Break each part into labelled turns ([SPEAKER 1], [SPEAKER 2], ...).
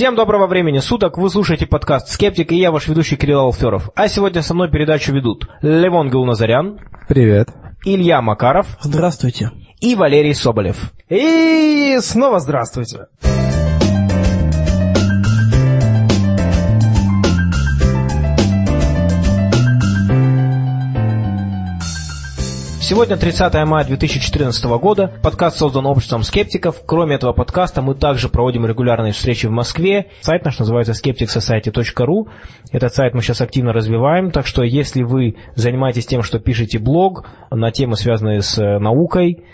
[SPEAKER 1] Всем доброго времени суток, вы слушаете подкаст «Скептик» и я ваш ведущий Кирилл Алферов. А сегодня со мной передачу ведут Левон Галназарян.
[SPEAKER 2] Привет.
[SPEAKER 1] Илья Макаров.
[SPEAKER 3] Здравствуйте.
[SPEAKER 1] И Валерий Соболев.
[SPEAKER 3] И снова здравствуйте.
[SPEAKER 1] Сегодня 30 мая 2014 года. Подкаст создан обществом скептиков. Кроме этого подкаста мы также проводим регулярные встречи в Москве. Сайт наш называется skepticsociety.ru. Этот сайт мы сейчас активно развиваем, так что если вы занимаетесь тем, что пишете блог на темы, связанные с э, наукой,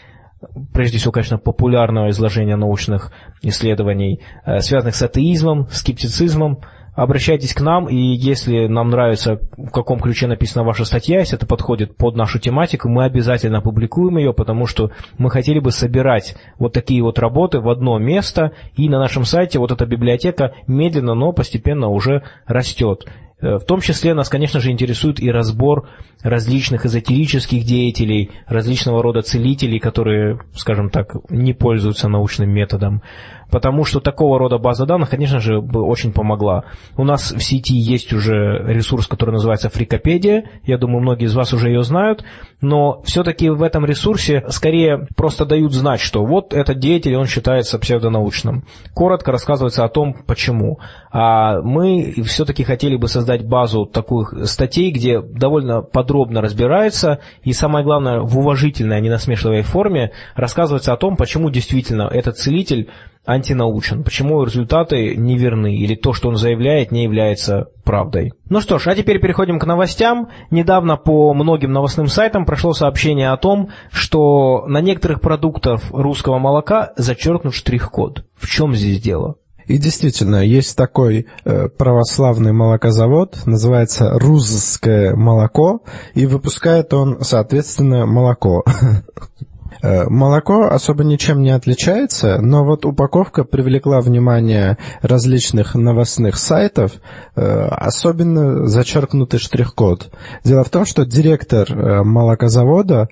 [SPEAKER 1] прежде всего, конечно, популярного изложения научных исследований, э, связанных с атеизмом, скептицизмом, обращайтесь к нам, и если нам нравится, в каком ключе написана ваша статья, если это подходит под нашу тематику, мы обязательно опубликуем ее, потому что мы хотели бы собирать вот такие вот работы в одно место, и на нашем сайте вот эта библиотека медленно, но постепенно уже растет. Э, в том числе нас, конечно же, интересует и разбор различных эзотерических деятелей, различного рода целителей, которые, скажем так, не пользуются научным методом потому что такого рода база данных, конечно же, бы очень помогла. У нас в сети есть уже ресурс, который называется Фрикопедия, я думаю, многие из вас уже ее знают, но все-таки в этом ресурсе скорее просто дают знать, что вот этот деятель, он считается псевдонаучным. Коротко рассказывается о том, почему. А мы все-таки хотели бы создать базу таких статей, где довольно подробно разбирается, и самое главное, в уважительной, а не насмешливой форме рассказывается о том, почему действительно этот целитель антинаучен, почему результаты неверны или то, что он заявляет, не является правдой. Ну что ж, а теперь переходим к новостям. Недавно по многим новостным сайтам прошло сообщение о том, что на некоторых продуктах русского молока зачеркнут штрих-код. В чем здесь дело?
[SPEAKER 2] И действительно, есть такой э, православный молокозавод, называется Рузское молоко, и выпускает он, соответственно, молоко. Э, молоко особо ничем не отличается, но вот упаковка привлекла внимание различных новостных сайтов, э, особенно зачеркнутый штрих-код. Дело в том, что директор э, молокозавода,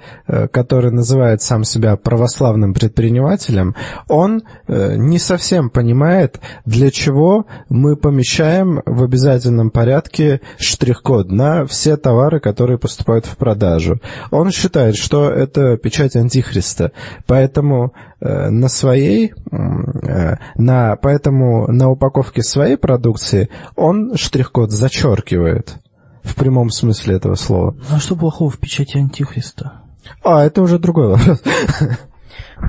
[SPEAKER 2] который называет сам себя православным предпринимателем, он не совсем понимает, для чего мы помещаем в обязательном порядке штрих-код на все товары, которые поступают в продажу. Он считает, что это печать антихриста Христа. Поэтому э, на своей, э, на, поэтому на упаковке своей продукции он штрих-код зачеркивает. В прямом смысле этого слова.
[SPEAKER 3] А что плохого в печати Антихриста?
[SPEAKER 2] А, это уже другой вопрос.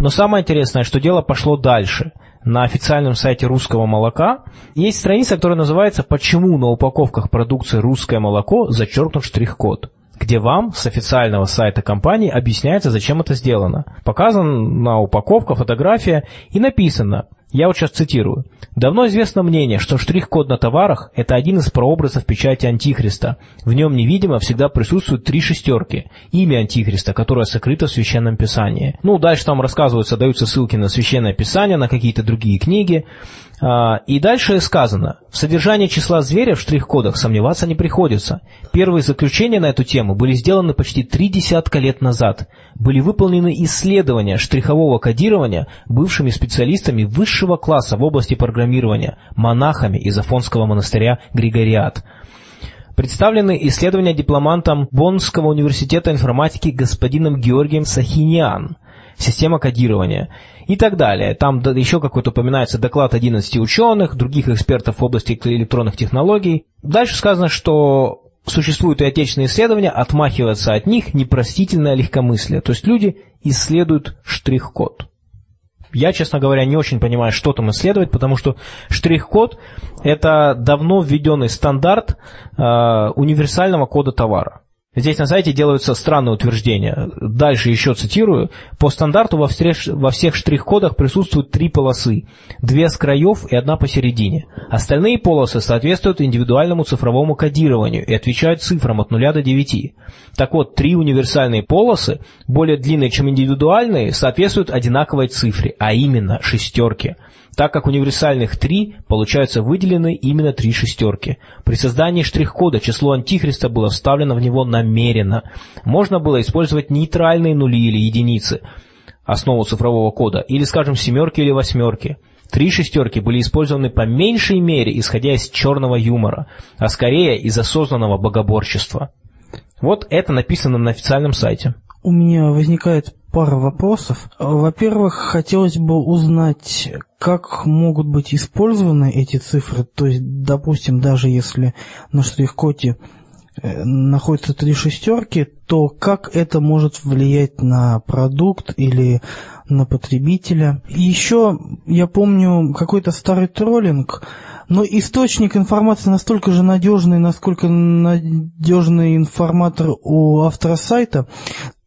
[SPEAKER 1] Но самое интересное, что дело пошло дальше. На официальном сайте русского молока есть страница, которая называется «Почему на упаковках продукции русское молоко зачеркнут штрих-код» где вам с официального сайта компании объясняется, зачем это сделано. Показана на упаковка фотография и написано, я вот сейчас цитирую. «Давно известно мнение, что штрих-код на товарах – это один из прообразов печати Антихриста. В нем невидимо всегда присутствуют три шестерки. Имя Антихриста, которое сокрыто в Священном Писании». Ну, дальше там рассказываются, даются ссылки на Священное Писание, на какие-то другие книги. А, и дальше сказано, в содержании числа зверя в штрих-кодах сомневаться не приходится. Первые заключения на эту тему были сделаны почти три десятка лет назад. Были выполнены исследования штрихового кодирования бывшими специалистами высшего класса в области программирования, монахами из Афонского монастыря Григориат. Представлены исследования дипломантом Боннского университета информатики господином Георгием Сахиниан – система кодирования и так далее. Там еще какой-то упоминается доклад 11 ученых, других экспертов в области электронных технологий. Дальше сказано, что существуют и отечественные исследования, отмахиваться от них непростительное легкомыслие. То есть люди исследуют штрих-код. Я, честно говоря, не очень понимаю, что там исследовать, потому что штрих-код – это давно введенный стандарт э, универсального кода товара. Здесь на сайте делаются странные утверждения. Дальше еще цитирую. По стандарту во всех, во всех штрих-кодах присутствуют три полосы. Две с краев и одна посередине. Остальные полосы соответствуют индивидуальному цифровому кодированию и отвечают цифрам от 0 до 9. Так вот, три универсальные полосы, более длинные, чем индивидуальные, соответствуют одинаковой цифре, а именно шестерке так как универсальных три, получаются выделены именно три шестерки. При создании штрих-кода число антихриста было вставлено в него намеренно. Можно было использовать нейтральные нули или единицы, основу цифрового кода, или, скажем, семерки или восьмерки. Три шестерки были использованы по меньшей мере, исходя из черного юмора, а скорее из осознанного богоборчества. Вот это написано на официальном сайте.
[SPEAKER 3] У меня возникает пара вопросов. Во-первых, хотелось бы узнать, как могут быть использованы эти цифры. То есть, допустим, даже если на штрих-коде э, находятся три шестерки, то как это может влиять на продукт или на потребителя. Еще я помню какой-то старый троллинг, но источник информации настолько же надежный, насколько надежный информатор у автора сайта.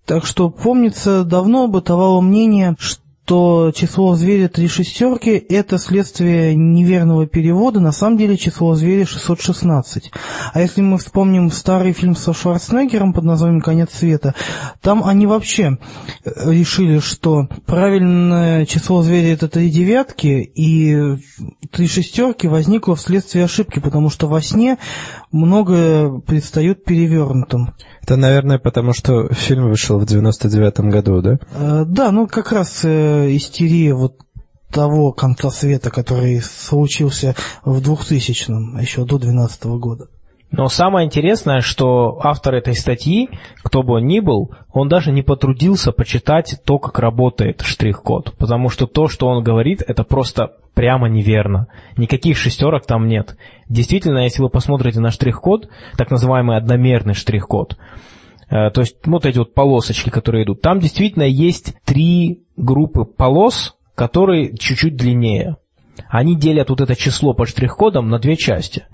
[SPEAKER 3] Так что, помнится, давно бытовало мнение, что число зверя три шестерки – это следствие неверного перевода, на самом деле число зверя 616. А если мы вспомним старый фильм со Шварценеггером под названием «Конец света», там они вообще э, решили, что правильное число зверя – это три девятки, и три шестерки возникло вследствие ошибки, потому что во сне многое предстает перевернутым.
[SPEAKER 2] Это, наверное, потому что фильм вышел в 99-м году, да?
[SPEAKER 3] Э, да, ну как раз э, истерия вот того конца света, который случился в 2000-м, еще до 2012 года.
[SPEAKER 1] Но самое интересное, что автор этой статьи, кто бы он ни был, он даже не потрудился почитать то, как работает штрих-код. Потому что то, что он говорит, это просто прямо неверно. Никаких шестерок там нет. Действительно, если вы посмотрите на штрих-код, так называемый одномерный штрих-код, э, то есть вот эти вот полосочки, которые идут, там действительно есть три группы полос, которые чуть-чуть длиннее. Они делят вот это число под штрих-кодом на две части.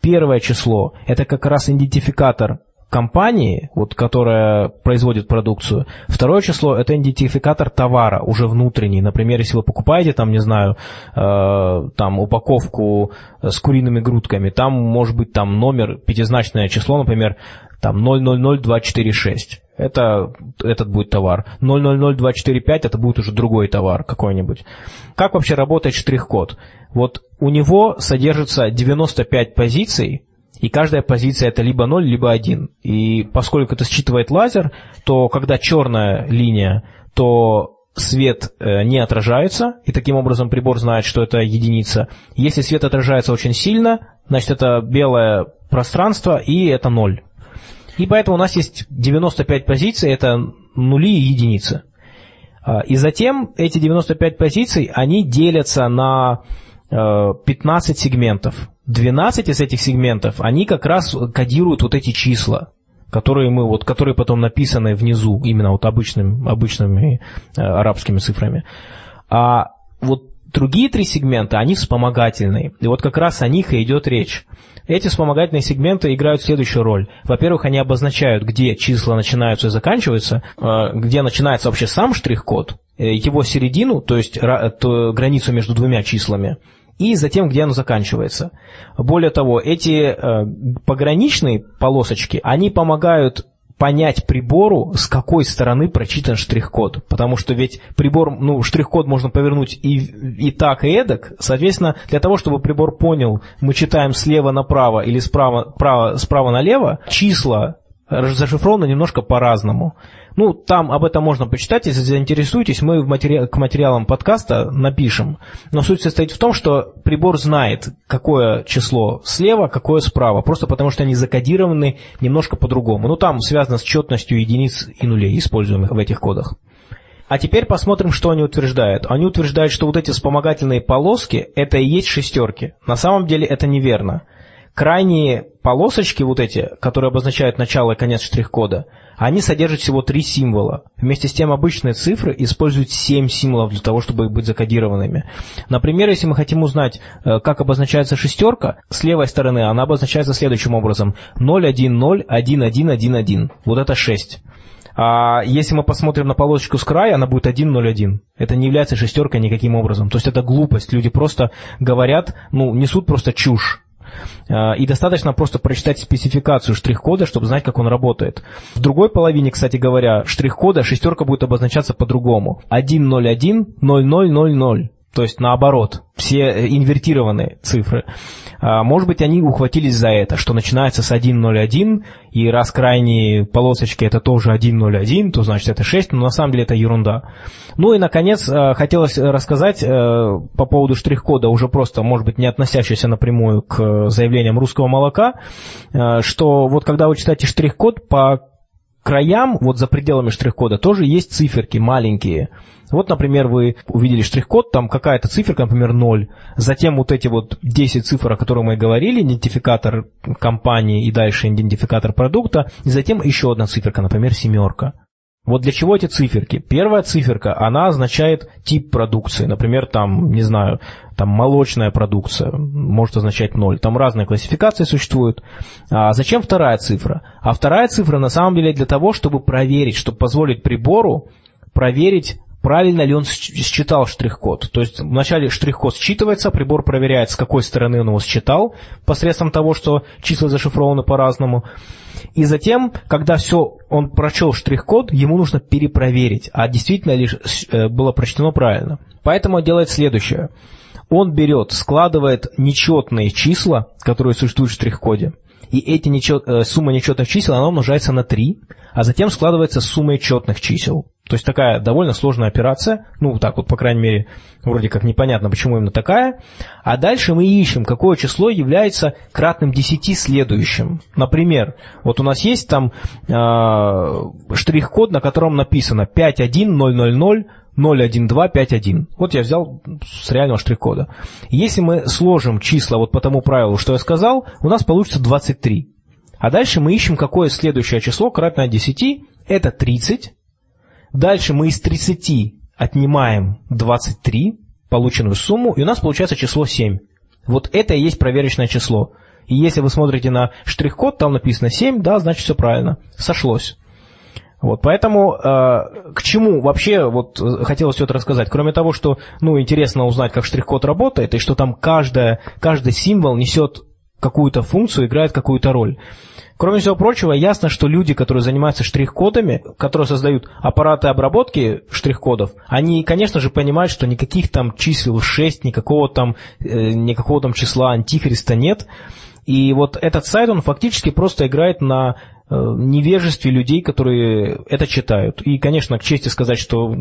[SPEAKER 1] Первое число – это как раз идентификатор компании, вот, которая производит продукцию. Второе число – это идентификатор товара, уже внутренний. Например, если вы покупаете, там, не знаю, э, там, упаковку с куриными грудками, там может быть там номер, пятизначное число, например, там 000246. Это, этот будет товар. 000245 это будет уже другой товар какой-нибудь. Как вообще работает штрих-код? Вот у него содержится 95 позиций, и каждая позиция это либо 0, либо 1. И поскольку это считывает лазер, то когда черная линия, то свет э, не отражается, и таким образом прибор знает, что это единица. Если свет отражается очень сильно, значит это белое пространство, и это 0. И поэтому у нас есть 95 позиций, это нули и единицы. А, и затем эти 95 позиций, они делятся на 15 э, сегментов. 12 из этих сегментов, они как раз кодируют вот эти числа, которые мы, вот, которые потом написаны внизу, именно вот обычным, обычными э, арабскими цифрами. А вот другие три сегмента, они вспомогательные. И вот как раз о них и идет речь. Эти вспомогательные сегменты играют следующую роль. Во-первых, они обозначают, где числа начинаются и заканчиваются, э, где начинается вообще сам штрих-код, э, его середину, то есть границу между двумя числами, и затем, где оно заканчивается. Более того, эти э, пограничные полосочки, они помогают понять прибору, с какой стороны прочитан штрих-код. Потому что ведь прибор, ну, штрих-код можно повернуть и, и так, и эдак. Соответственно, для того, чтобы прибор понял, мы читаем слева направо или справа, право, справа налево, числа зашифрованы немножко по-разному. Ну, там об этом можно почитать, если заинтересуетесь, мы в матери... к материалам подкаста напишем. Но суть состоит в том, что прибор знает, какое число слева, какое справа, просто потому что они закодированы немножко по-другому. Ну, там связано с четностью единиц и нулей, используемых в этих кодах. А теперь посмотрим, что они утверждают. Они утверждают, что вот эти вспомогательные полоски – это и есть шестерки. На самом деле это неверно. Крайние полосочки вот эти, которые обозначают начало и конец штрих-кода, они содержат всего три символа. Вместе с тем обычные цифры используют семь символов для того, чтобы быть закодированными. Например, если мы хотим узнать, э, как обозначается шестерка, с левой стороны она обозначается следующим образом. 0101111. Вот это 6. А если мы посмотрим на полосочку с края, она будет 101. Это не является шестеркой никаким образом. То есть это глупость. Люди просто говорят, ну, несут просто чушь. А, и достаточно просто прочитать спецификацию штрих-кода, чтобы знать, как он работает. В другой половине, кстати говоря, штрих-кода шестерка будет обозначаться по-другому. 101 0000. То есть наоборот, все инвертированные цифры. А, может быть, они ухватились за это, что начинается с 1.01, и раз крайние полосочки это тоже 1.01, то значит это 6, но на самом деле это ерунда. Ну и, наконец, а, хотелось рассказать э, по поводу штрих-кода, уже просто, может быть, не относящийся напрямую к заявлениям русского молока, э, что вот когда вы читаете штрих-код, по краям, вот за пределами штрих-кода, тоже есть циферки маленькие – вот, например, вы увидели штрих-код, там какая-то циферка, например, 0. Затем вот эти вот 10 цифр, о которых мы говорили, идентификатор компании и дальше идентификатор продукта. И затем еще одна циферка, например, семерка. Вот для чего эти циферки? Первая циферка, она означает тип продукции. Например, там, не знаю, там молочная продукция может означать 0. Там разные классификации существуют. А зачем вторая цифра? А вторая цифра на самом деле для того, чтобы проверить, чтобы позволить прибору проверить правильно ли он считал штрих-код. То есть вначале штрих-код считывается, прибор проверяет, с какой стороны он его считал, посредством того, что числа зашифрованы по-разному. И затем, когда все, он прочел штрих-код, ему нужно перепроверить, а действительно ли э, было прочтено правильно. Поэтому он делает следующее. Он берет, складывает нечетные числа, которые существуют в штрих-коде, и эти нечет, э, сумма нечетных чисел, она умножается на 3, а затем складывается сумма четных чисел. То есть такая довольно сложная операция, ну так вот, по крайней мере, вроде как непонятно, почему именно такая. А дальше мы ищем, какое число является кратным 10 следующим. Например, вот у нас есть там э, штрих-код, на котором написано 51000 01251. Вот я взял с реального штрих-кода. Если мы сложим числа вот по тому правилу, что я сказал, у нас получится 23. А дальше мы ищем, какое следующее число кратное 10. Это 30. Дальше мы из 30 отнимаем 23, полученную сумму, и у нас получается число 7. Вот это и есть проверочное число. И если вы смотрите на штрих-код, там написано 7, да, значит все правильно, сошлось. Вот, поэтому э, к чему вообще вот хотелось все это рассказать, кроме того, что ну интересно узнать, как штрих-код работает и что там каждая, каждый символ несет какую-то функцию, играет какую-то роль. Кроме всего прочего, ясно, что люди, которые занимаются штрих-кодами, которые создают аппараты обработки штрих-кодов, они, конечно же, понимают, что никаких там чисел 6, никакого там, э, никакого там числа антихриста нет. И вот этот сайт, он фактически просто играет на невежестве людей, которые это читают. И, конечно, к чести сказать, что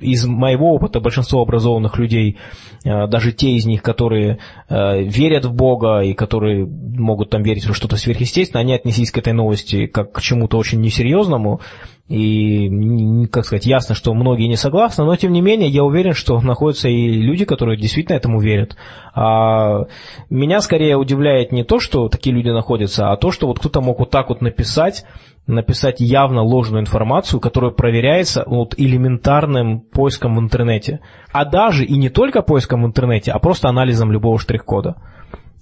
[SPEAKER 1] из моего опыта большинство образованных людей, э, даже те из них, которые э, верят в Бога и которые могут там верить в что-то сверхъестественное, они отнеслись к этой новости как к чему-то очень несерьезному, и, как сказать, ясно, что многие не согласны, но тем не менее я уверен, что находятся и люди, которые действительно этому верят. А меня скорее удивляет не то, что такие люди находятся, а то, что вот кто-то мог вот так вот написать, написать явно ложную информацию, которая проверяется вот элементарным поиском в интернете. А даже и не только поиском в интернете, а просто анализом любого штрих-кода.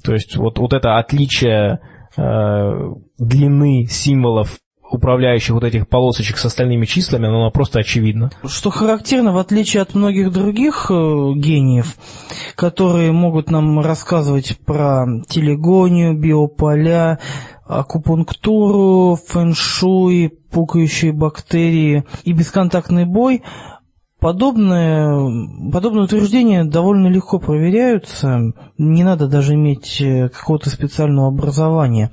[SPEAKER 1] То есть вот, вот это отличие э, длины символов управляющих вот этих полосочек с остальными числами, оно просто очевидно.
[SPEAKER 3] Что характерно, в отличие от многих других э, гениев, которые могут нам рассказывать про телегонию, биополя, акупунктуру, фэншуй, пукающие бактерии и бесконтактный бой, Подобные, подобные утверждения довольно легко проверяются, не надо даже иметь э, какого-то специального образования.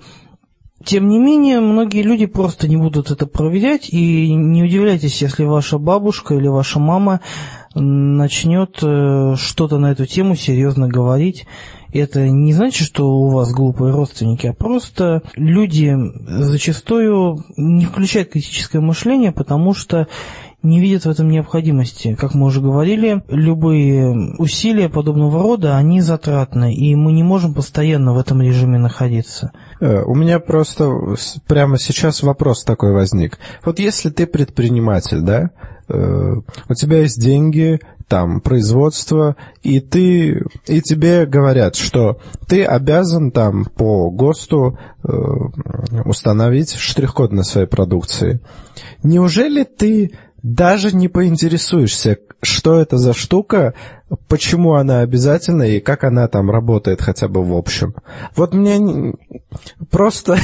[SPEAKER 3] Тем не менее, многие люди просто не будут это проверять, и не удивляйтесь, если ваша бабушка или ваша мама начнет э, что-то на эту тему серьезно говорить. Это не значит, что у вас глупые родственники, а просто люди зачастую не включают критическое мышление, потому что не видят в этом необходимости. Как мы уже говорили, любые усилия подобного рода, они затратны, и мы не можем постоянно в этом режиме находиться.
[SPEAKER 2] Э, у меня просто прямо сейчас вопрос такой возник. Вот если ты предприниматель, да, э, у тебя есть деньги, там производство, и ты и тебе говорят, что ты обязан там по ГОСТу э, установить штрих-код на своей продукции. Неужели ты даже не поинтересуешься, что это за штука, почему она обязательна и как она там работает хотя бы в общем. Вот мне Просто...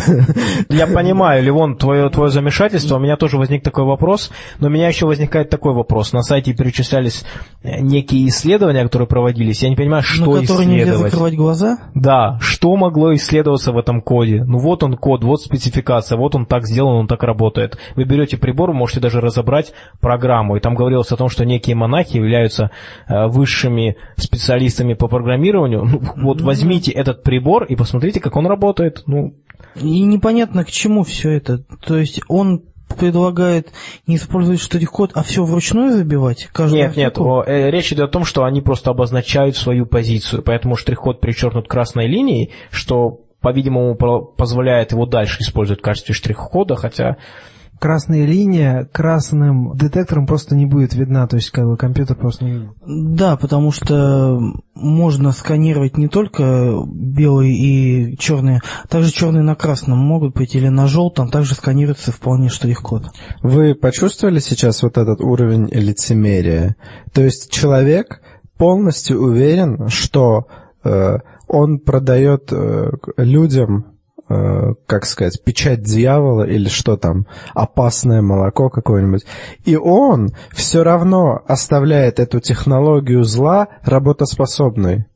[SPEAKER 1] Я понимаю, Ливон, твое, твое замешательство. У меня тоже возник такой вопрос, но у меня еще возникает такой вопрос. На сайте перечислялись э, некие исследования, которые проводились. Я не понимаю, что
[SPEAKER 3] На которые нельзя
[SPEAKER 1] исследовать.
[SPEAKER 3] закрывать глаза?
[SPEAKER 1] Да, что могло исследоваться в этом коде? Ну вот он код, вот спецификация, вот он так сделан, он так работает. Вы берете прибор, вы можете даже разобрать программу. И там говорилось о том, что некие монахи являются высшими специалистами по программированию. Ну, вот возьмите этот прибор и посмотрите, как он работает. Ну,
[SPEAKER 3] И непонятно, к чему все это. То есть он предлагает не использовать штрих-код, а все вручную забивать? Каждую
[SPEAKER 1] Нет, нет, о, э, речь идет о том, что они просто обозначают свою позицию, поэтому штрих-код перечеркнут красной линией, что, по-видимому, позволяет его дальше использовать в качестве штрих-кода, хотя
[SPEAKER 4] Красная линия красным детектором просто не будет видна, то есть как бы компьютер просто не видит.
[SPEAKER 3] Да, потому что можно сканировать не только белые и черные, также черные на красном могут быть или на желтом, также сканируется вполне штрих-код.
[SPEAKER 2] Вы почувствовали сейчас вот этот уровень лицемерия? То есть человек полностью уверен, что э, он продает э, людям, как сказать, печать дьявола или что там, опасное молоко какое-нибудь. И он все равно оставляет эту технологию зла работоспособной.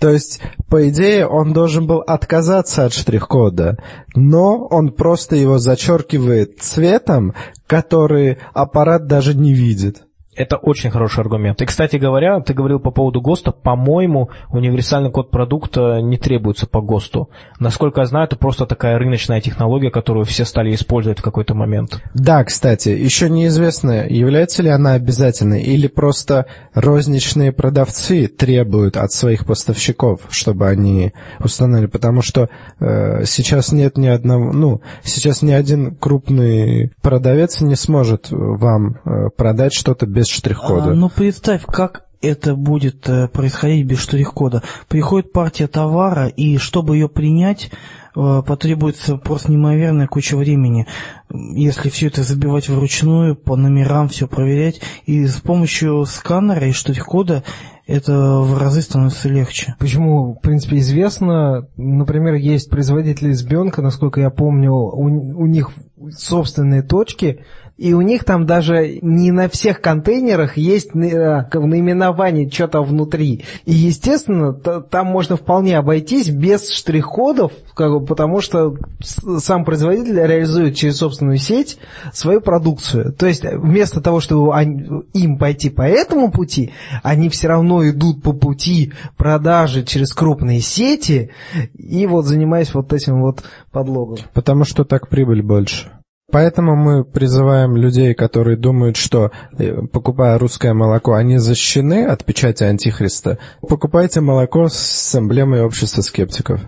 [SPEAKER 2] То есть, по идее, он должен был отказаться от штрих-кода, но он просто его зачеркивает цветом, который аппарат даже не видит.
[SPEAKER 1] Это очень хороший аргумент. И, кстати говоря, ты говорил по поводу ГОСТа. По-моему, универсальный код продукта не требуется по ГОСТу. Насколько я знаю, это просто такая рыночная технология, которую все стали использовать в какой-то момент.
[SPEAKER 2] Да, кстати, еще неизвестно, является ли она обязательной, или просто розничные продавцы требуют от своих поставщиков, чтобы они установили, потому что э, сейчас нет ни одного, ну, сейчас ни один крупный продавец не сможет вам э, продать что-то без штрих-кода.
[SPEAKER 3] А, ну представь, как это будет э, происходить без штрих-кода. Приходит партия товара, и чтобы ее принять, э, потребуется просто неимоверная куча времени. Если все это забивать вручную, по номерам все проверять, и с помощью сканера и штрих-кода это в разы становится легче.
[SPEAKER 4] Почему, в принципе, известно, например, есть производители избенка, насколько я помню, у, у них собственные точки, и у них там даже не на всех контейнерах есть э, наименование что-то внутри. И, естественно, там можно вполне обойтись без штрих-кодов, как бы, потому что сам производитель реализует через собственную сеть свою продукцию. То есть вместо того, чтобы они- им пойти по этому пути, они все равно идут по пути продажи через крупные сети и вот занимаясь вот этим вот подлогом.
[SPEAKER 2] Потому что так прибыль больше. Поэтому мы призываем людей, которые думают, что, э, покупая русское молоко, они защищены от печати Антихриста. Покупайте молоко с эмблемой общества скептиков.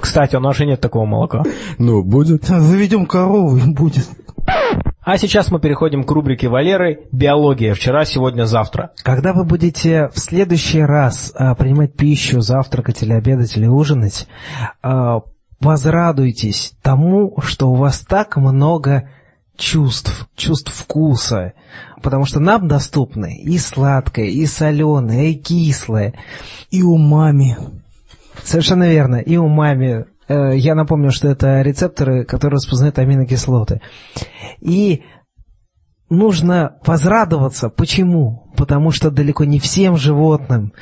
[SPEAKER 1] Кстати, у нас же нет такого молока.
[SPEAKER 2] Ну, будет.
[SPEAKER 3] Заведем корову, и будет.
[SPEAKER 1] А сейчас мы переходим к рубрике Валеры «Биология. Вчера, сегодня, завтра».
[SPEAKER 4] Когда вы будете в следующий раз а, принимать пищу, завтракать или обедать или ужинать, а, возрадуйтесь тому, что у вас так много чувств, чувств вкуса, потому что нам доступны и сладкое, и соленое, и кислое.
[SPEAKER 3] И умами.
[SPEAKER 4] Совершенно верно, и умами. Э, Я напомню, что это рецепторы, которые распознают аминокислоты. И нужно возрадоваться. Почему? Потому что далеко не всем животным,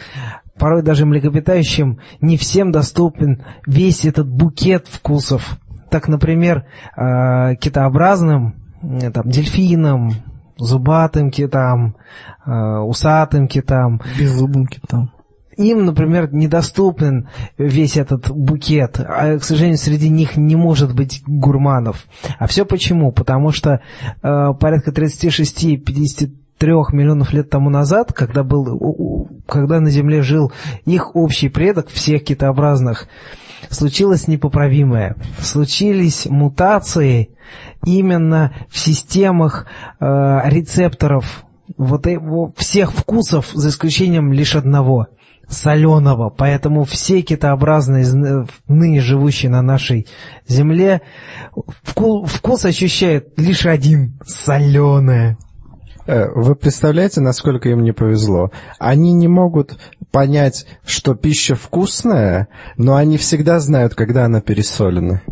[SPEAKER 4] порой даже млекопитающим, не всем доступен весь этот букет вкусов. Так, например, э, китообразным, э, там, дельфинам, зубатым китам, э, усатым китам,
[SPEAKER 3] Беззубым китам.
[SPEAKER 4] им, например, недоступен весь этот букет, а, к сожалению, среди них не может быть гурманов. А все почему? Потому что э, порядка 36-53 миллионов лет тому назад, когда, был, когда на Земле жил их общий предок всех китообразных, случилось непоправимое. Случились мутации именно в системах э, рецепторов вот э- всех вкусов, за исключением лишь одного соленого. Поэтому все китообразные, зн- ныне живущие на нашей земле, вку- вкус ощущают лишь один – соленое.
[SPEAKER 2] Э, Вы представляете, насколько им не повезло? Они не могут понять, что пища вкусная, но они всегда знают, когда она пересолена.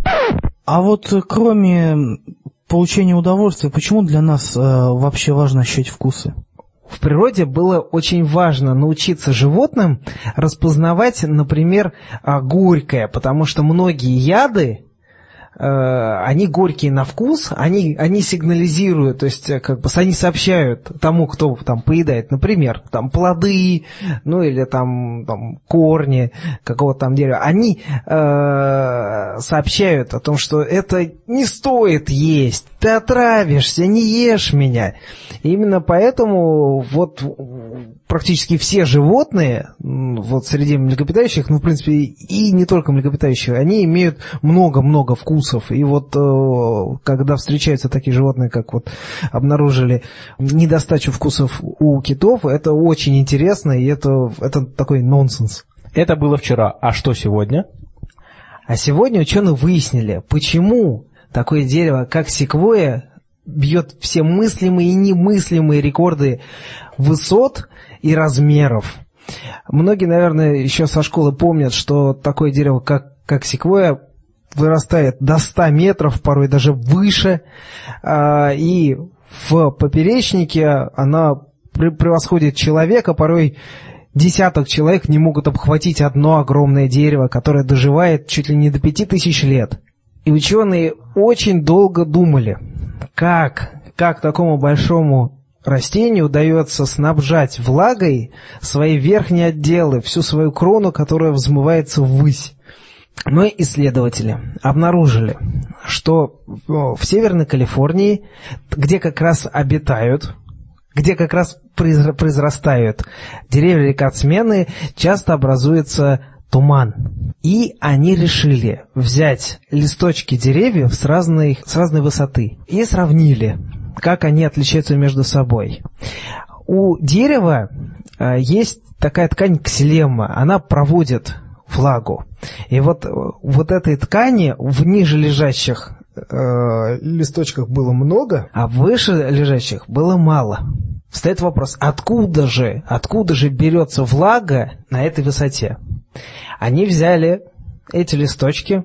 [SPEAKER 3] А вот э, кроме получения удовольствия, почему для нас э, вообще важно ощущать вкусы?
[SPEAKER 4] В природе было очень важно научиться животным распознавать, например, а, горькое, потому что многие яды, они горькие на вкус, они, они сигнализируют, то есть э, как бы они сообщают тому, кто там поедает, например, там плоды, ну или там, там корни какого-то там дерева, они э, сообщают о том, что это не стоит есть, ты отравишься, не ешь меня. И именно поэтому вот практически все животные, вот среди млекопитающих, ну, в принципе, и не только млекопитающие, они имеют много-много вкусов. И вот э, когда встречаются такие животные, как вот обнаружили недостачу вкусов у китов, это очень интересно, и это, это такой нонсенс.
[SPEAKER 1] Это было вчера. А что сегодня?
[SPEAKER 4] А сегодня ученые выяснили, почему такое дерево, как секвоя, бьет все мыслимые и немыслимые рекорды высот и размеров. Многие, наверное, еще со школы помнят, что такое дерево, как, как секвоя, вырастает до 100 метров, порой даже выше, а, и в поперечнике она превосходит человека, порой десяток человек не могут обхватить одно огромное дерево, которое доживает чуть ли не до 5000 лет. И ученые очень долго думали, как, как такому большому растению удается снабжать влагой свои верхние отделы, всю свою крону, которая взмывается ввысь. Мы, исследователи, обнаружили, что в Северной Калифорнии, где как раз обитают, где как раз произрастают деревья рекордсмены, часто образуется туман. И они решили взять листочки деревьев с разной, с разной высоты и сравнили как они отличаются между собой. У дерева э, есть такая ткань ксилемма, она проводит влагу. И вот, вот этой ткани в ниже лежащих э, листочках было много, а выше лежащих было мало. Встает вопрос, откуда же, откуда же берется влага на этой высоте? Они взяли эти листочки,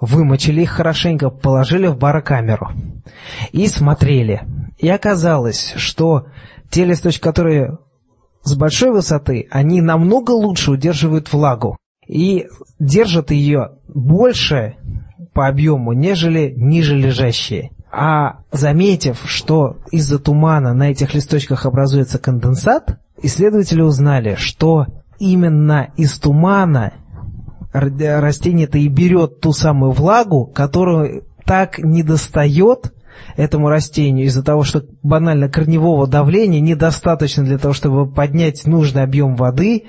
[SPEAKER 4] вымочили их хорошенько, положили в барокамеру и смотрели. И оказалось, что те листочки, которые с большой высоты, они намного лучше удерживают влагу и держат ее больше по объему, нежели ниже лежащие. А заметив, что из-за тумана на этих листочках образуется конденсат, исследователи узнали, что именно из тумана растение-то и берет ту самую влагу, которую так недостает этому растению из-за того, что банально корневого давления недостаточно для того, чтобы поднять нужный объем воды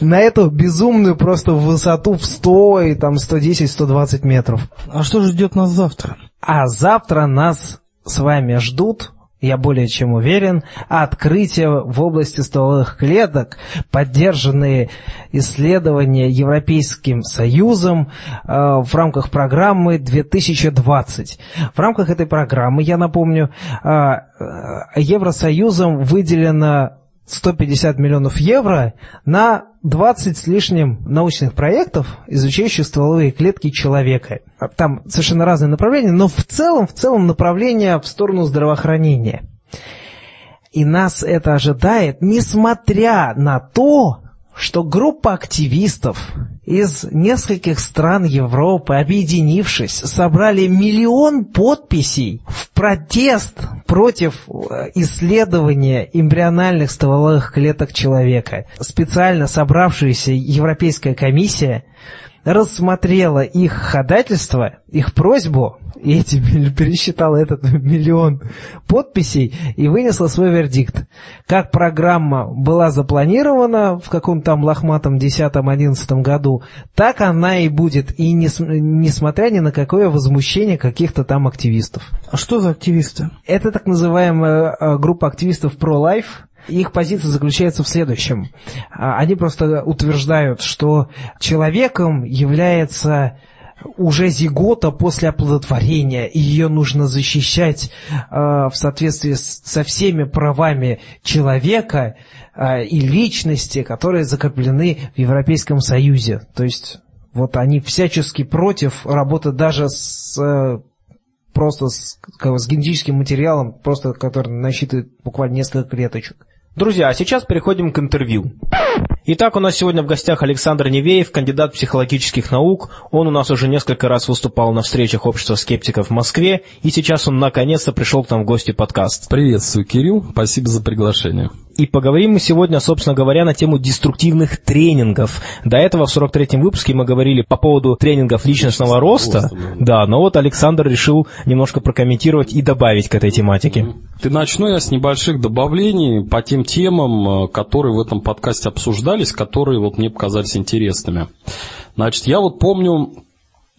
[SPEAKER 4] на эту безумную просто высоту в 100 и там 110-120 метров.
[SPEAKER 3] А что же ждет нас завтра?
[SPEAKER 4] А завтра нас с вами ждут я более чем уверен, открытия в области стволовых клеток, поддержанные исследования Европейским Союзом э, в рамках программы 2020. В рамках этой программы, я напомню, э, э Евросоюзом выделено 150 миллионов евро на 20 с лишним научных проектов, изучающих стволовые клетки человека. Там совершенно разные направления, но в целом, в целом направление в сторону здравоохранения. И нас это ожидает, несмотря на то, что группа активистов из нескольких стран Европы, объединившись, собрали миллион подписей в протест против э, исследования эмбриональных стволовых клеток человека. Специально собравшаяся Европейская комиссия рассмотрела их ходательство, их просьбу, и эти, пересчитала этот миллион подписей и вынесла свой вердикт. Как программа была запланирована в каком-то там лохматом 10-11 году, так она и будет, и не, несмотря ни на какое возмущение каких-то там активистов.
[SPEAKER 3] А что за активисты?
[SPEAKER 4] Это так называемая э, группа активистов Pro-Life, их позиция заключается в следующем. А, они просто утверждают, что человеком является уже зигота после оплодотворения, и ее нужно защищать э, в соответствии с, со всеми правами человека э, и личности, которые закреплены в Европейском Союзе. То есть вот они всячески против работы даже с э, просто с, как, с генетическим материалом, просто который насчитывает буквально несколько клеточек.
[SPEAKER 1] Друзья, а сейчас переходим к интервью. Итак, у нас сегодня в гостях Александр Невеев, кандидат психологических наук. Он у нас уже несколько раз выступал на встречах общества скептиков в Москве, и сейчас он наконец-то пришел к нам в гости подкаст.
[SPEAKER 5] Приветствую, Кирилл. Спасибо за приглашение.
[SPEAKER 1] И поговорим мы сегодня, собственно говоря, на тему деструктивных тренингов. До этого в 43-м выпуске мы говорили по поводу тренингов личностного роста. Да, но вот Александр решил немножко прокомментировать и добавить к этой тематике.
[SPEAKER 5] Ты начну я с небольших добавлений по тем темам, э, которые в этом подкасте обсуждались, которые вот мне показались интересными. Значит, я вот помню,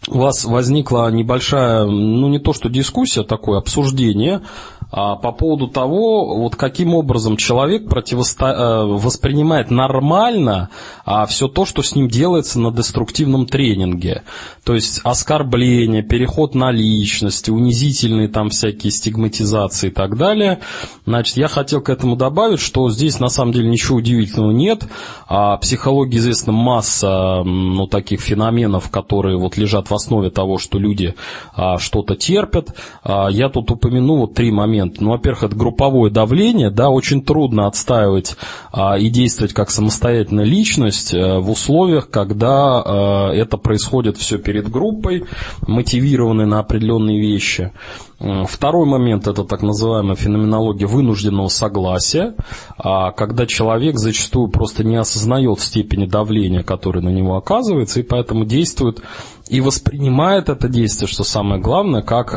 [SPEAKER 5] у вас возникла небольшая, ну не то что дискуссия, такое обсуждение а, по поводу того, вот каким образом человек противосто... Э, воспринимает нормально а, все то, что с ним делается на деструктивном тренинге. То есть оскорбление, переход на личность, унизительные там всякие стигматизации и так далее. Значит, я хотел к этому добавить, что здесь на самом деле ничего удивительного нет. А психологии известна масса ну, таких феноменов, которые вот лежат в основе того, что люди а, что-то терпят. А, я тут упомяну вот три момента момент. Ну, во-первых, это групповое давление, да, очень трудно отстаивать а, и действовать как самостоятельная личность а, в условиях, когда а, это происходит все перед группой, мотивированной на определенные вещи. Второй момент – это так называемая феноменология вынужденного согласия, а, когда человек зачастую просто не осознает степени давления, которое на него оказывается, и поэтому действует и воспринимает это действие, что самое главное, как